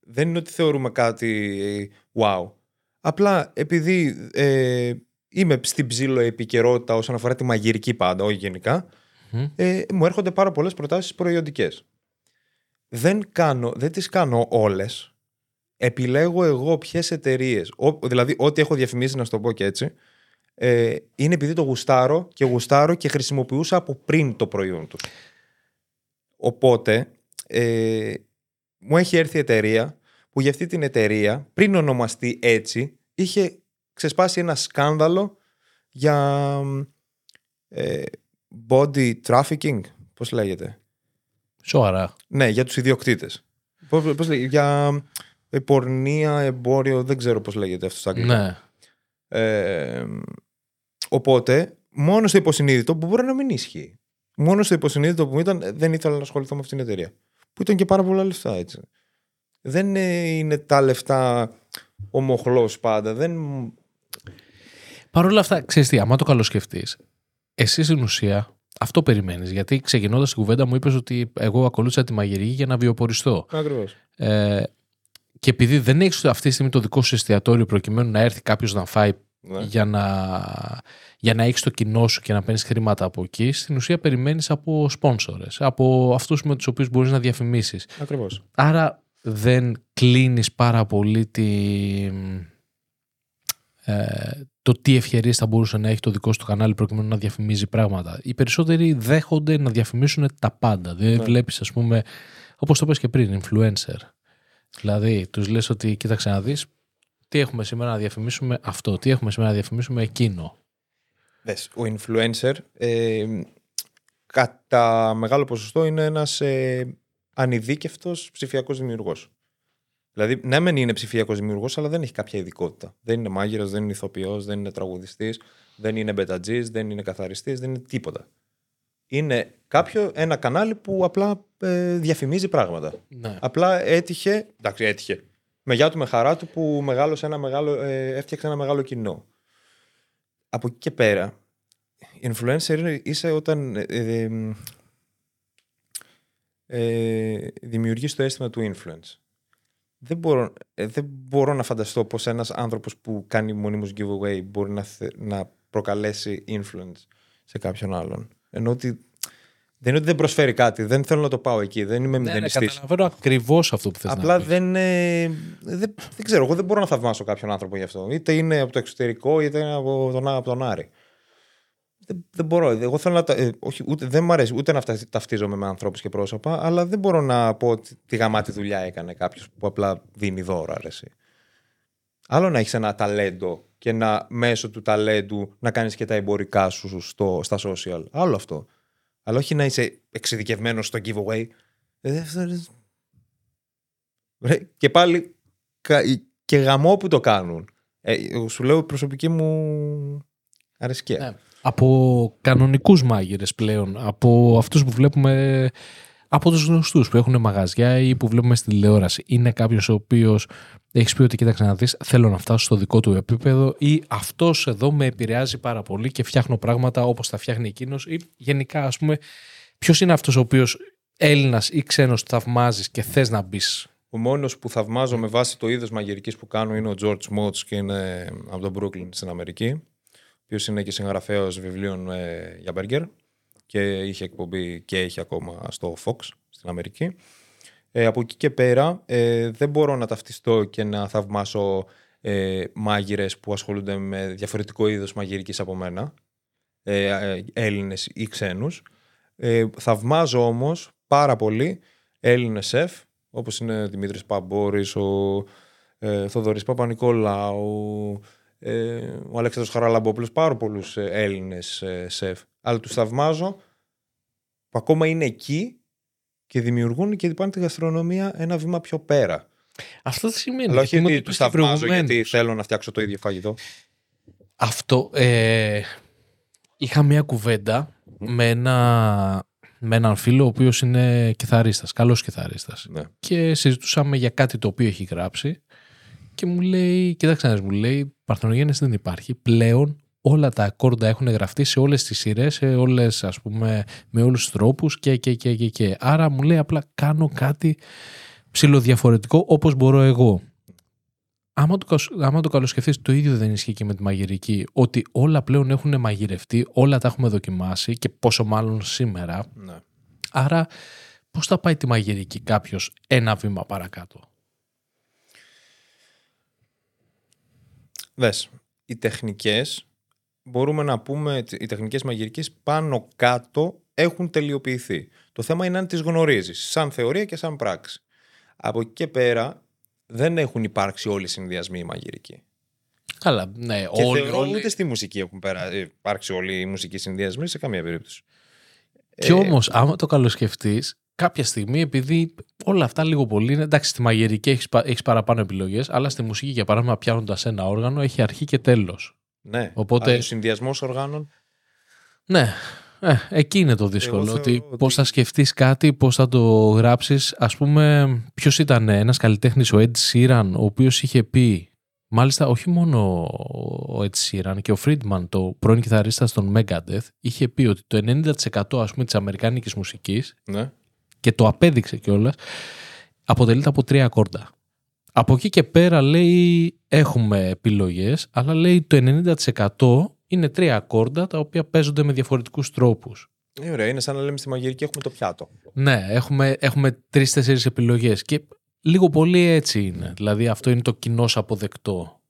δεν είναι ότι θεωρούμε κάτι ε, wow. Απλά επειδή ε, είμαι στην ψήλο επικαιρότητα όσον αφορά τη μαγειρική πάντα, όχι γενικά, Μμ. ε, μου έρχονται πάρα πολλές προτάσεις προϊόντικές. Δεν, κάνω, δεν τις κάνω όλες. Επιλέγω εγώ ποιες εταιρείες, δηλαδή ό,τι έχω διαφημίσει να σου το πω και έτσι, ε, είναι επειδή το γουστάρω και γουστάρω και χρησιμοποιούσα από πριν το προϊόν τους. Οπότε, ε, μου έχει έρθει η εταιρεία που για αυτή την εταιρεία, πριν ονομαστεί έτσι, είχε ξεσπάσει ένα σκάνδαλο για ε, body trafficking, πώς λέγεται; Σοβαρά. Ναι, για τους ιδιοκτήτες. Πώς, πώς λέγεται, για ε, πορνεία, εμπόριο, δεν ξέρω πώς λέγεται αυτό στα αγγλικά. Ναι. Ε, οπότε, μόνο στο υποσυνείδητο που μπορεί να μην ισχύει. Μόνο στο υποσυνείδητο που ήταν, δεν ήθελα να ασχοληθώ με αυτήν την εταιρεία. Που ήταν και πάρα πολλά λεφτά, έτσι. Δεν ε, είναι τα λεφτά ο μοχλός πάντα. Δεν... Παρ' όλα αυτά, ξέρεις τι, άμα το καλοσκεφτείς, εσύ στην ουσία αυτό περιμένεις. Γιατί ξεκινώντας την κουβέντα μου είπες ότι εγώ ακολούθησα τη μαγειρική για να βιοποριστώ. Ακριβώς. Ε, και επειδή δεν έχεις αυτή τη στιγμή το δικό σου εστιατόριο προκειμένου να έρθει κάποιος να φάει Ναι. για να, για να έχεις το κοινό σου και να παίρνεις χρήματα από εκεί, στην ουσία περιμένεις από σπόνσορες, από αυτούς με τους οποίους μπορείς να διαφημίσεις. Ακριβώς. Άρα δεν κλείνεις πάρα πολύ τη, ε, το τι ευκαιρίε θα μπορούσε να έχει το δικό σου το κανάλι προκειμένου να διαφημίζει πράγματα. Οι περισσότεροι δέχονται να διαφημίσουν τα πάντα. Δεν Ναι. βλέπεις, ας πούμε, όπως το πες και πριν, influencer. Δηλαδή, τους λες ότι κοίταξε να δεις τι έχουμε σήμερα να διαφημίσουμε αυτό, τι έχουμε σήμερα να διαφημίσουμε εκείνο. Δες, ο influencer ε, κατά μεγάλο ποσοστό είναι ένας ε, ανειδίκευτος ψηφιακός δημιουργός. Δηλαδή, ναι, μεν είναι ψηφιακός δημιουργός, αλλά δεν έχει κάποια ειδικότητα. Δεν είναι μάγειρας, δεν είναι ηθοποιός, δεν είναι τραγουδιστής, δεν είναι μπετατζής, δεν είναι καθαριστής, δεν είναι τίποτα. Είναι κάποιο, ένα κανάλι που απλά ε, διαφημίζει πράγματα. Ναι. Απλά έτυχε, εντάξει, έτυχε. Με γεια του, με χαρά του που μεγάλωσε ένα μεγάλο, ε, έφτιαξε ένα μεγάλο κοινό. Από εκεί και πέρα, influencer είναι- είσαι όταν ε, ε, ε, δημιουργείς το αίσθημα του influence. Δεν μπορώ, ε, δεν μπορώ να φανταστώ πως ένας άνθρωπος που κάνει μονίμως giveaway μπορεί να, θε- να προκαλέσει influence σε κάποιον άλλον. Ενώ ότι δεν είναι ότι δεν προσφέρει κάτι, δεν θέλω να το πάω εκεί, δεν είμαι Ναι, ναι, μηδενιστής. καταλαβαίνω ακριβώς αυτό που θες Απλά να πεις. δεν, ε, δεν, δεν ξέρω, εγώ δεν μπορώ να θαυμάσω κάποιον άνθρωπο γι' αυτό. Είτε είναι από το εξωτερικό, είτε είναι από τον, από τον Άρη. Δεν, δεν μπορώ. Εγώ θέλω να. τα- ε, όχι, ούτε, δεν μου αρέσει ούτε να φτα- ταυτίζομαι με ανθρώπους και πρόσωπα, αλλά δεν μπορώ να πω ότι τη γαμάτη δουλειά έκανε κάποιος που απλά δίνει δώρα. Αρέσει. Άλλο να έχεις ένα ταλέντο και να μέσω του ταλέντου να κάνεις και τα εμπορικά σου στο, στα social. Άλλο αυτό. Αλλά όχι να είσαι εξειδικευμένος στο giveaway. Ε, αυτό είναι- Ρε, Και πάλι κα- και γαμό που το κάνουν. Ε, εγώ σου λέω προσωπική μου αρεσκία. Ναι. Από κανονικούς μάγειρες πλέον, από αυτούς που βλέπουμε, από τους γνωστούς που έχουν μαγαζιά ή που βλέπουμε στη τηλεόραση. Είναι κάποιος ο οποίος έχεις πει ότι κοίταξε να δεις, θέλω να φτάσω στο δικό του επίπεδο ή αυτός εδώ με επηρεάζει πάρα πολύ και φτιάχνω πράγματα όπως τα φτιάχνει εκείνος ή γενικά ας πούμε ποιος είναι αυτός ο οποίος Έλληνας ή ξένος θαυμάζεις και θες να μπεις; Ο μόνος που θαυμάζω με βάση το είδος μαγειρικής που κάνω είναι ο George Motz και είναι από τον Brooklyn στην Αμερική. Ο οποίος είναι και συγγραφέας βιβλίων ε, για μπέργκερ και είχε εκπομπή και έχει ακόμα στο Fox στην Αμερική. Ε, από εκεί και πέρα ε, δεν μπορώ να ταυτιστώ και να θαυμάσω ε, μάγειρες που ασχολούνται με διαφορετικό είδος μαγειρικής από μένα, ε, ε, Έλληνες ή ξένους. Ε, θαυμάζω όμως πάρα πολύ Έλληνες σεφ, όπως είναι ο Δημήτρης Παμπόρης, ο ε, Θοδωρής Παπα-Νικολάου, ε, ο Αλέξανδρος Χαραλαμπόπουλος, πάρα πολλούς ε, Έλληνες ε, σεφ. Αλλά τους θαυμάζω που ακόμα είναι εκεί και δημιουργούν και πάνε τη γαστρονομία ένα βήμα πιο πέρα. Αυτό δεν σημαίνει. Αλλά όχι Θυμάμαι ότι το τους είπες και θαυμάζω γιατί προηγουμένως. θέλω να φτιάξω το ίδιο φαγητό. Αυτό. Ε, είχα μια κουβέντα με, ένα, με έναν φίλο ο οποίος είναι κιθαρίστας, καλός κιθαρίστας. Ναι. Και συζητούσαμε για κάτι το οποίο έχει γράψει και μου λέει, κοίταξε να δεις, μου λέει, παρθενογέννηση δεν υπάρχει. Πλέον όλα τα ακόρντα έχουν γραφτεί σε όλες τις σειρές, σε όλες, ας πούμε, με όλους τους τρόπους και, και, και, και, και. Άρα μου λέει απλά κάνω κάτι ψηλοδιαφορετικό όπως μπορώ εγώ. Άμα το, κασ- άμα το καλοσκεφτείς, το ίδιο δεν ισχύει και με τη μαγειρική. Ότι όλα πλέον έχουν μαγειρευτεί, όλα τα έχουμε δοκιμάσει και πόσο μάλλον σήμερα. ναι. Άρα, πώς θα πάει τη μαγειρική κάποιος ένα βήμα παρακάτω; Δες, οι τεχνικές, μπορούμε να πούμε, οι τεχνικές μαγειρικής πάνω κάτω έχουν τελειοποιηθεί. Το θέμα είναι αν τις γνωρίζεις, σαν θεωρία και σαν πράξη. Από εκεί και πέρα δεν έχουν υπάρξει όλοι οι συνδυασμοί μαγειρικοί. Καλά, ναι, Και όλοι, θεωρώ όλοι. ούτε στη μουσική έχουν περα... ε, υπάρξει όλοι οι μουσικοί συνδυασμοί σε καμία περίπτωση. Και όμως, άμα το καλοσκεφτείς, κάποια στιγμή, επειδή όλα αυτά λίγο πολύ είναι, εντάξει, στη μαγειρική έχεις, πα- έχεις παραπάνω επιλογές, αλλά στη μουσική, για παράδειγμα, πιάνοντας ένα όργανο, έχει αρχή και τέλος. Ναι, Οπότε- αλλά ο συνδυασμός οργάνων Ναι, ε, εκεί είναι το δύσκολο. Εγώ Ότι, θεωρώ ότι- πώς θα σκεφτείς κάτι, πώς θα το γράψεις. Ας πούμε, ποιος ήταν ένας καλλιτέχνης, ο Ed Sheeran, ο οποίος είχε πει, μάλιστα όχι μόνο ο Ed Sheeran και ο Friedman, το πρώην κιθαρίστας των Megadeth, είχε πει ότι το 90% ας πούμε της αμερικάνικης μουσικής ναι. Και το απέδειξε κιόλας, αποτελείται από τρία ακόρντα. Από εκεί και πέρα λέει έχουμε επιλογές, αλλά λέει το 90% είναι τρία ακόρντα τα οποία παίζονται με διαφορετικούς τρόπους. Ε, ωραία, είναι σαν να λέμε στη μαγειρική έχουμε το πιάτο. Ναι, έχουμε, έχουμε τρει-τέσσερι επιλογές. Και λίγο πολύ έτσι είναι. Δηλαδή αυτό είναι το κοινό αποδεκτό.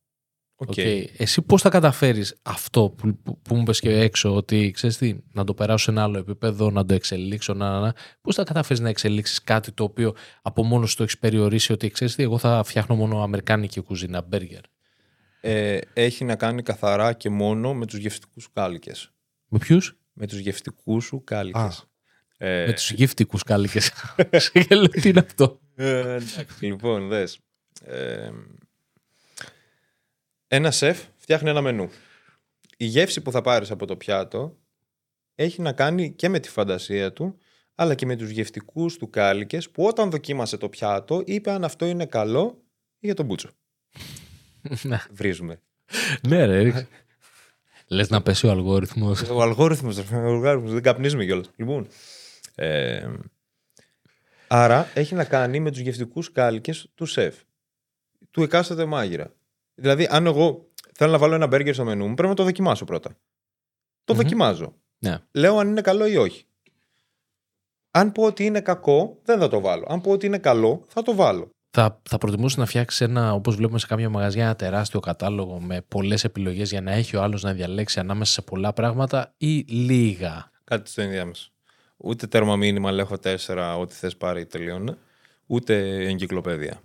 OK. Okay. Εσύ πώς θα καταφέρεις αυτό που, που, που μου είπες και έξω, ότι ξέρεις τι, να το περάσω σε ένα άλλο επίπεδο, να το εξελίξω, να, να, να. πώς θα καταφέρεις να εξελίξεις κάτι το οποίο από μόνος το έχεις περιορίσει ότι ξέρεις τι, εγώ θα φτιάχνω μόνο αμερικάνικη κουζίνα, μπέργκερ. Ε, έχει να κάνει καθαρά και μόνο με τους γευστικούς σου κάλυκες. Με ποιους; Με τους γευστικούς σου κάλικες. Ε, Με τους γύφτικους κάλικες. Και λέω, τι είναι αυτό; Ε, εντάξει, λοιπόν, δες. Ε, ένα σεφ φτιάχνει ένα μενού. Η γεύση που θα πάρεις από το πιάτο έχει να κάνει και με τη φαντασία του, αλλά και με τους γευτικούς του κάλικες που όταν δοκίμασε το πιάτο είπε αν αυτό είναι καλό για τον μπούτσο. Ναι. Βρίζουμε. ναι ρε, ρίξε. Λες να πέσει ο αλγόριθμος. Ο αλγόριθμος, ο αλγόριθμος, δεν καπνίζουμε κιόλας. Λοιπόν, ε, άρα έχει να κάνει με τους γευτικούς κάλικες του σεφ. Του εκάστοτε μάγειρα. Δηλαδή, αν εγώ θέλω να βάλω ένα μπέργκερ στο μενού μου, πρέπει να το δοκιμάσω πρώτα. Το Μμμ. δοκιμάζω. Ναι. Λέω αν είναι καλό ή όχι. Αν πω ότι είναι κακό, δεν θα το βάλω. Αν πω ότι είναι καλό, θα το βάλω. Θα, θα προτιμούσε να φτιάξει ένα, όπως βλέπουμε σε κάποια μαγαζιά, ένα τεράστιο κατάλογο με πολλές επιλογές για να έχει ο άλλος να διαλέξει ανάμεσα σε πολλά πράγματα ή λίγα; Κάτι στο ενδιάμεσο. Ούτε τέρμα μήνυμα, λέω τέσσερα, ό,τι θες πάρει τελείωνε. Ούτε εγκυκλοπαίδεια.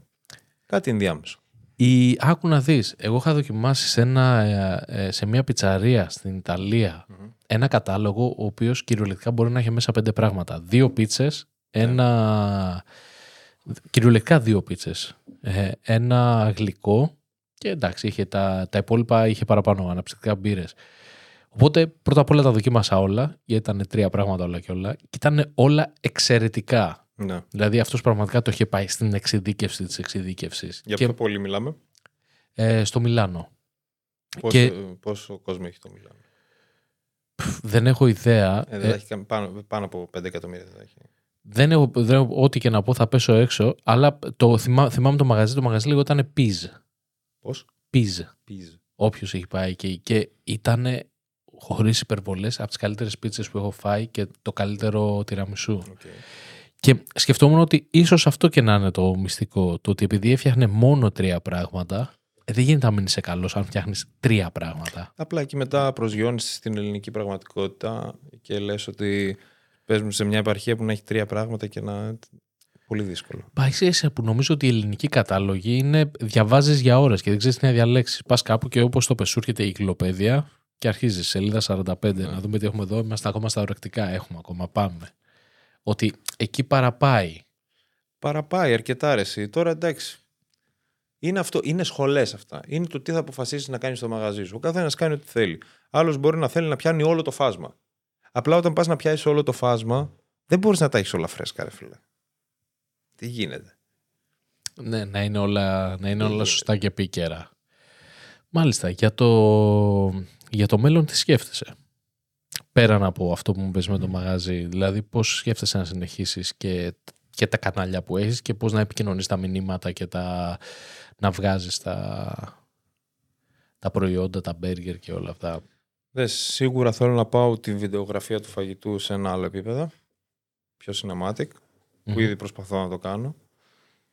Κάτι ενδιάμεσο. Η, άκου να δεις, εγώ είχα δοκιμάσει σε, ένα, ε, ε, σε μια πιτσαρία στην ιταλια ένα κατάλογο ο οποίος κυριολεκτικά μπορεί να έχει μέσα πέντε πράγματα. Δύο πίτσες, ένα... Κυριολεκτικά δύο πίτσες. Ε, ένα γλυκό και εντάξει, είχε τα, τα υπόλοιπα είχε παραπάνω αναψυκτικά μπύρες. Οπότε πρώτα απ' όλα τα δοκίμασα όλα, γιατί ήταν τρία πράγματα όλα και όλα, και ήταν όλα εξαιρετικά. Ναι. Δηλαδή αυτός πραγματικά το είχε πάει στην εξειδίκευση της εξειδίκευσης. Για και πιο πολύ μιλάμε. ε, στο Μιλάνο. Πόσο, Και- πόσο κόσμο έχει το Μιλάνο; Πφ, Δεν έχω ιδέα. Ε, δεν Ε, θα έχει καν- πάνω, πάνω από 5 εκατομμύρια. Δεν θα έχει. δεν έχω, δεν έχω- ό,τι και να πω θα πέσω έξω, αλλά το, θυμά, θυμάμαι το μαγαζί, το μαγαζί λεγόταν Piz. Πώς; Piz. Πίζ. Όποιος έχει πάει εκεί. Και ήταν χωρίς υπερβολές από τις καλύτερες πίτσες που έχω φάει και το καλύτερο τυραμισού. Okay. Και σκεφτόμουν ότι ίσως αυτό και να είναι το μυστικό. Το ότι επειδή έφτιαχνε μόνο τρία πράγματα, ε, δεν γίνεται να μείνεις σε καλός αν φτιάχνεις τρία πράγματα. Απλά εκεί μετά προσγειώνεις στην ελληνική πραγματικότητα και λες ότι παίζουμε σε μια επαρχία που να έχει τρία πράγματα και να... Πολύ δύσκολο. Πάει σε ίσα που νομίζω ότι η ελληνική κατάλογη είναι διαβάζεις για ώρες και δεν ξέρεις τι να διαλέξεις. Πας κάπου και όπως το πε, σου έρχεται η κυκλοπαίδεια και αρχίζεις σελίδα 45 να δούμε τι έχουμε εδώ. Είμαστε ακόμα στα ορεκτικά. Έχουμε ακόμα. Πάμε. Ότι εκεί παραπάει. Παραπάει αρκετά ρε εσύ. Τώρα εντάξει. Είναι, αυτό, είναι σχολές αυτά. Είναι το τι θα αποφασίσεις να κάνεις στο μαγαζί σου. Ο καθένας κάνει ό,τι θέλει. Άλλος μπορεί να θέλει να πιάνει όλο το φάσμα. Απλά όταν πας να πιάσεις όλο το φάσμα, δεν μπορείς να τα έχεις όλα φρέσκα, ρε φίλε. Τι γίνεται; Ναι, να είναι όλα, να είναι όλα γίνεται. σωστά και επίκαιρα. Μάλιστα, για το, για το μέλλον τι σκέφτεσαι; Πέραν από αυτό που μου πες με το μαγαζί, δηλαδή πώς σκέφτεσαι να συνεχίσεις και, και τα κανάλια που έχεις και πώς να επικοινωνείς τα μηνύματα και τα, να βγάζεις τα, τα προϊόντα, τα μπέργκερ και όλα αυτά. Δες, σίγουρα θέλω να πάω τη βιντεογραφία του φαγητού σε ένα άλλο επίπεδο. Πιο cinematic, που Μμμ. ήδη προσπαθώ να το κάνω.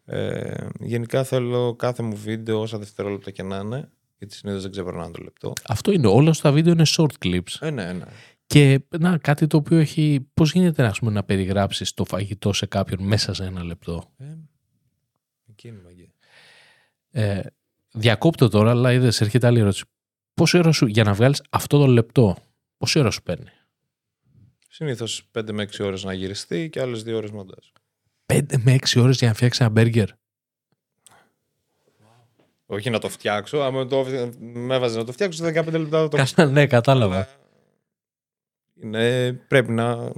Ε, γενικά θέλω κάθε μου βίντεο όσα δευτερόλεπτα και να είναι, γιατί συνήθως δεν ξεπερνάνε το λεπτό. Αυτό είναι, όλα στα βίντεο είναι short clips. Ε, ναι, ναι. Και να, κάτι το οποίο έχει, πώς γίνεται ας πούμε, να περιγράψεις το φαγητό σε κάποιον μέσα σε ένα λεπτό; Ε, εκεί είναι η μαγεία. Ε, διακόπτω τώρα, αλλά είδες, έρχεται άλλη ερώτηση. Πόση ώρα σου, για να βγάλεις αυτό το λεπτό, πόση ώρα σου παίρνει; Συνήθως 5 με 6 ώρες να γυριστεί και άλλες 2 ώρες μοντάζ. 5 με 6 ώρες για να φτιάξει ένα μπέργκερ; Όχι να το φτιάξω, άμα το, με έβαζε να το φτιάξω, σε 15 λεπτά θα το Καλά, ναι, κατάλαβα. Αλλά Είναι, πρέπει να.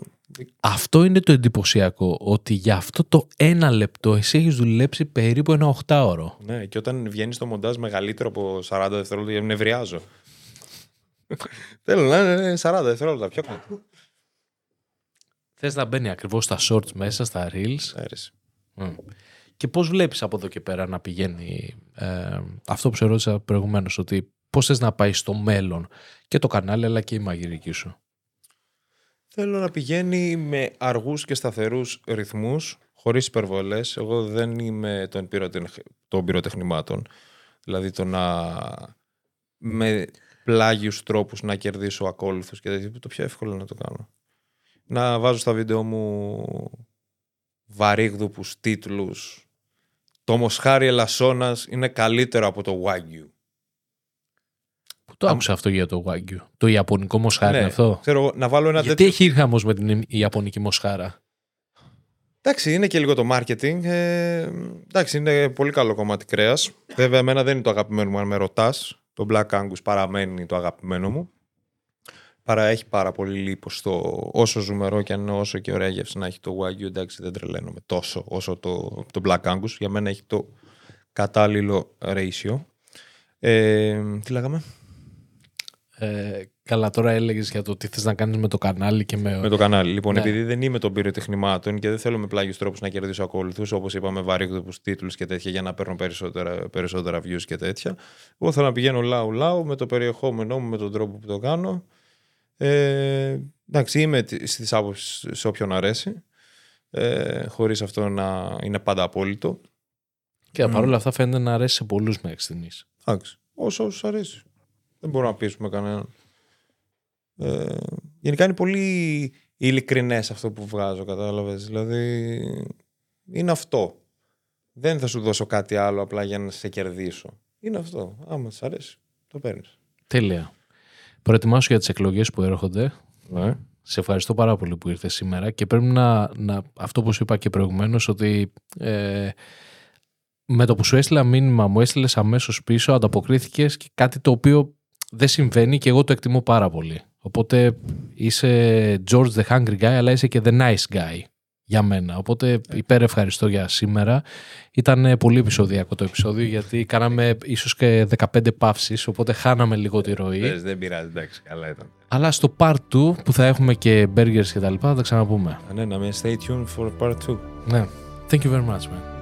Αυτό είναι το εντυπωσιακό, ότι για αυτό το ένα λεπτό εσύ έχεις δουλέψει περίπου ένα 8 ώρο. Ναι, και όταν βγαίνεις το μοντάζ μεγαλύτερο από 40 δευτερόλεπτα, γιατί νευριάζω. Θέλω να είναι 40 δευτερόλεπτα. Πιο κάτω. Θες να μπαίνει ακριβώς στα shorts μέσα, στα reels. Άρεσε. Μμ. Και πώς βλέπεις από εδώ και πέρα να πηγαίνει ε, αυτό που σε ρώτησα προηγουμένως, ότι πώς θες να πάει στο μέλλον και το κανάλι αλλά και η μαγειρική σου; Θέλω να πηγαίνει με αργούς και σταθερούς ρυθμούς, χωρίς υπερβολές. Εγώ δεν είμαι των, των πυροτεχνημάτων. Δηλαδή το να με πλάγιους τρόπους να κερδίσω ακόλουθους και τέτοιο. Το πιο εύκολο να το κάνω. Να βάζω στα βίντεο μου βαρύγδουπους τίτλους. Το μοσχάρι ελασσόνας είναι καλύτερο από το Wagyu. Το άκουσα αυτό για το Wagyu. Το Ιαπωνικό μοσχάρι ναι, αυτό; Ξέρω, να βάλω ένα Γιατί έχει ήρθα με την Ιαπωνική μοσχάρα; Εντάξει, είναι και λίγο το marketing. Ε, εντάξει, είναι πολύ καλό κομμάτι κρέας. Βέβαια, εμένα δεν είναι το αγαπημένο μου, αν με ρωτάς. Το Black Angus παραμένει το αγαπημένο μου. Παρά έχει πάρα πολύ λίπο στο όσο ζουμερό και αν είναι όσο και ωραία γεύση να έχει το Wagyu. Εντάξει, δεν τρελαίνομαι τόσο όσο το, το Black Angus. Για μένα έχει το κατάλληλο ratio. Ε, τι λέγαμε; Ε, καλά, τώρα έλεγες για το τι θες να κάνεις με το κανάλι και με. Με το κανάλι. Λοιπόν, ναι. επειδή δεν είμαι των πυροτεχνημάτων και δεν θέλω με πλάγιους τρόπους να κερδίσω ακόλουθου, όπως είπαμε, βαρύγδοπους τίτλους και τέτοια για να παίρνω περισσότερα, περισσότερα views και τέτοια. Εγώ θέλω να πηγαίνω λαού-λαού με το περιεχόμενό μου, με τον τρόπο που το κάνω. Ε, εντάξει, είμαι στις άποψεις σε όποιον αρέσει. Ε, Χωρίς αυτό να είναι πάντα απόλυτο. Και mm. παρόλα αυτά φαίνεται να αρέσει σε πολλούς μέχρι στιγμής. Εντάξει. Όσο αρέσει. Δεν μπορούμε να πείσουμε κανέναν. Ε, γενικά είναι πολύ ειλικρινές αυτό που βγάζω, κατάλαβες. Δηλαδή είναι αυτό. Δεν θα σου δώσω κάτι άλλο απλά για να σε κερδίσω. Είναι αυτό. Άμα σ' αρέσει, το παίρνεις. Τέλεια. Προετοιμάσου για τις εκλογές που έρχονται. Ναι. Σε ευχαριστώ πάρα πολύ που ήρθες σήμερα και πρέπει να, να αυτό που σου είπα και προηγουμένως ότι ε, με το που σου έστειλα μήνυμα μου έστειλες αμέσως πίσω, ανταποκρίθηκες και κάτι το οποίο δεν συμβαίνει και εγώ το εκτιμώ πάρα πολύ. Οπότε είσαι George the Hungry Guy, αλλά είσαι και the nice guy για μένα. Οπότε υπέρ ευχαριστώ για σήμερα. Ήταν πολύ επεισοδιακό το επεισόδιο γιατί κάναμε ίσως και 15 παύσεις, οπότε χάναμε λίγο τη ροή. Πες, δεν πειράζει, εντάξει, καλά ήταν. Αλλά στο part 2 που θα έχουμε και burgers και τα λοιπά θα τα ξαναπούμε. Ναι, να με stay tuned for part 2. Ναι. Thank you very much, man.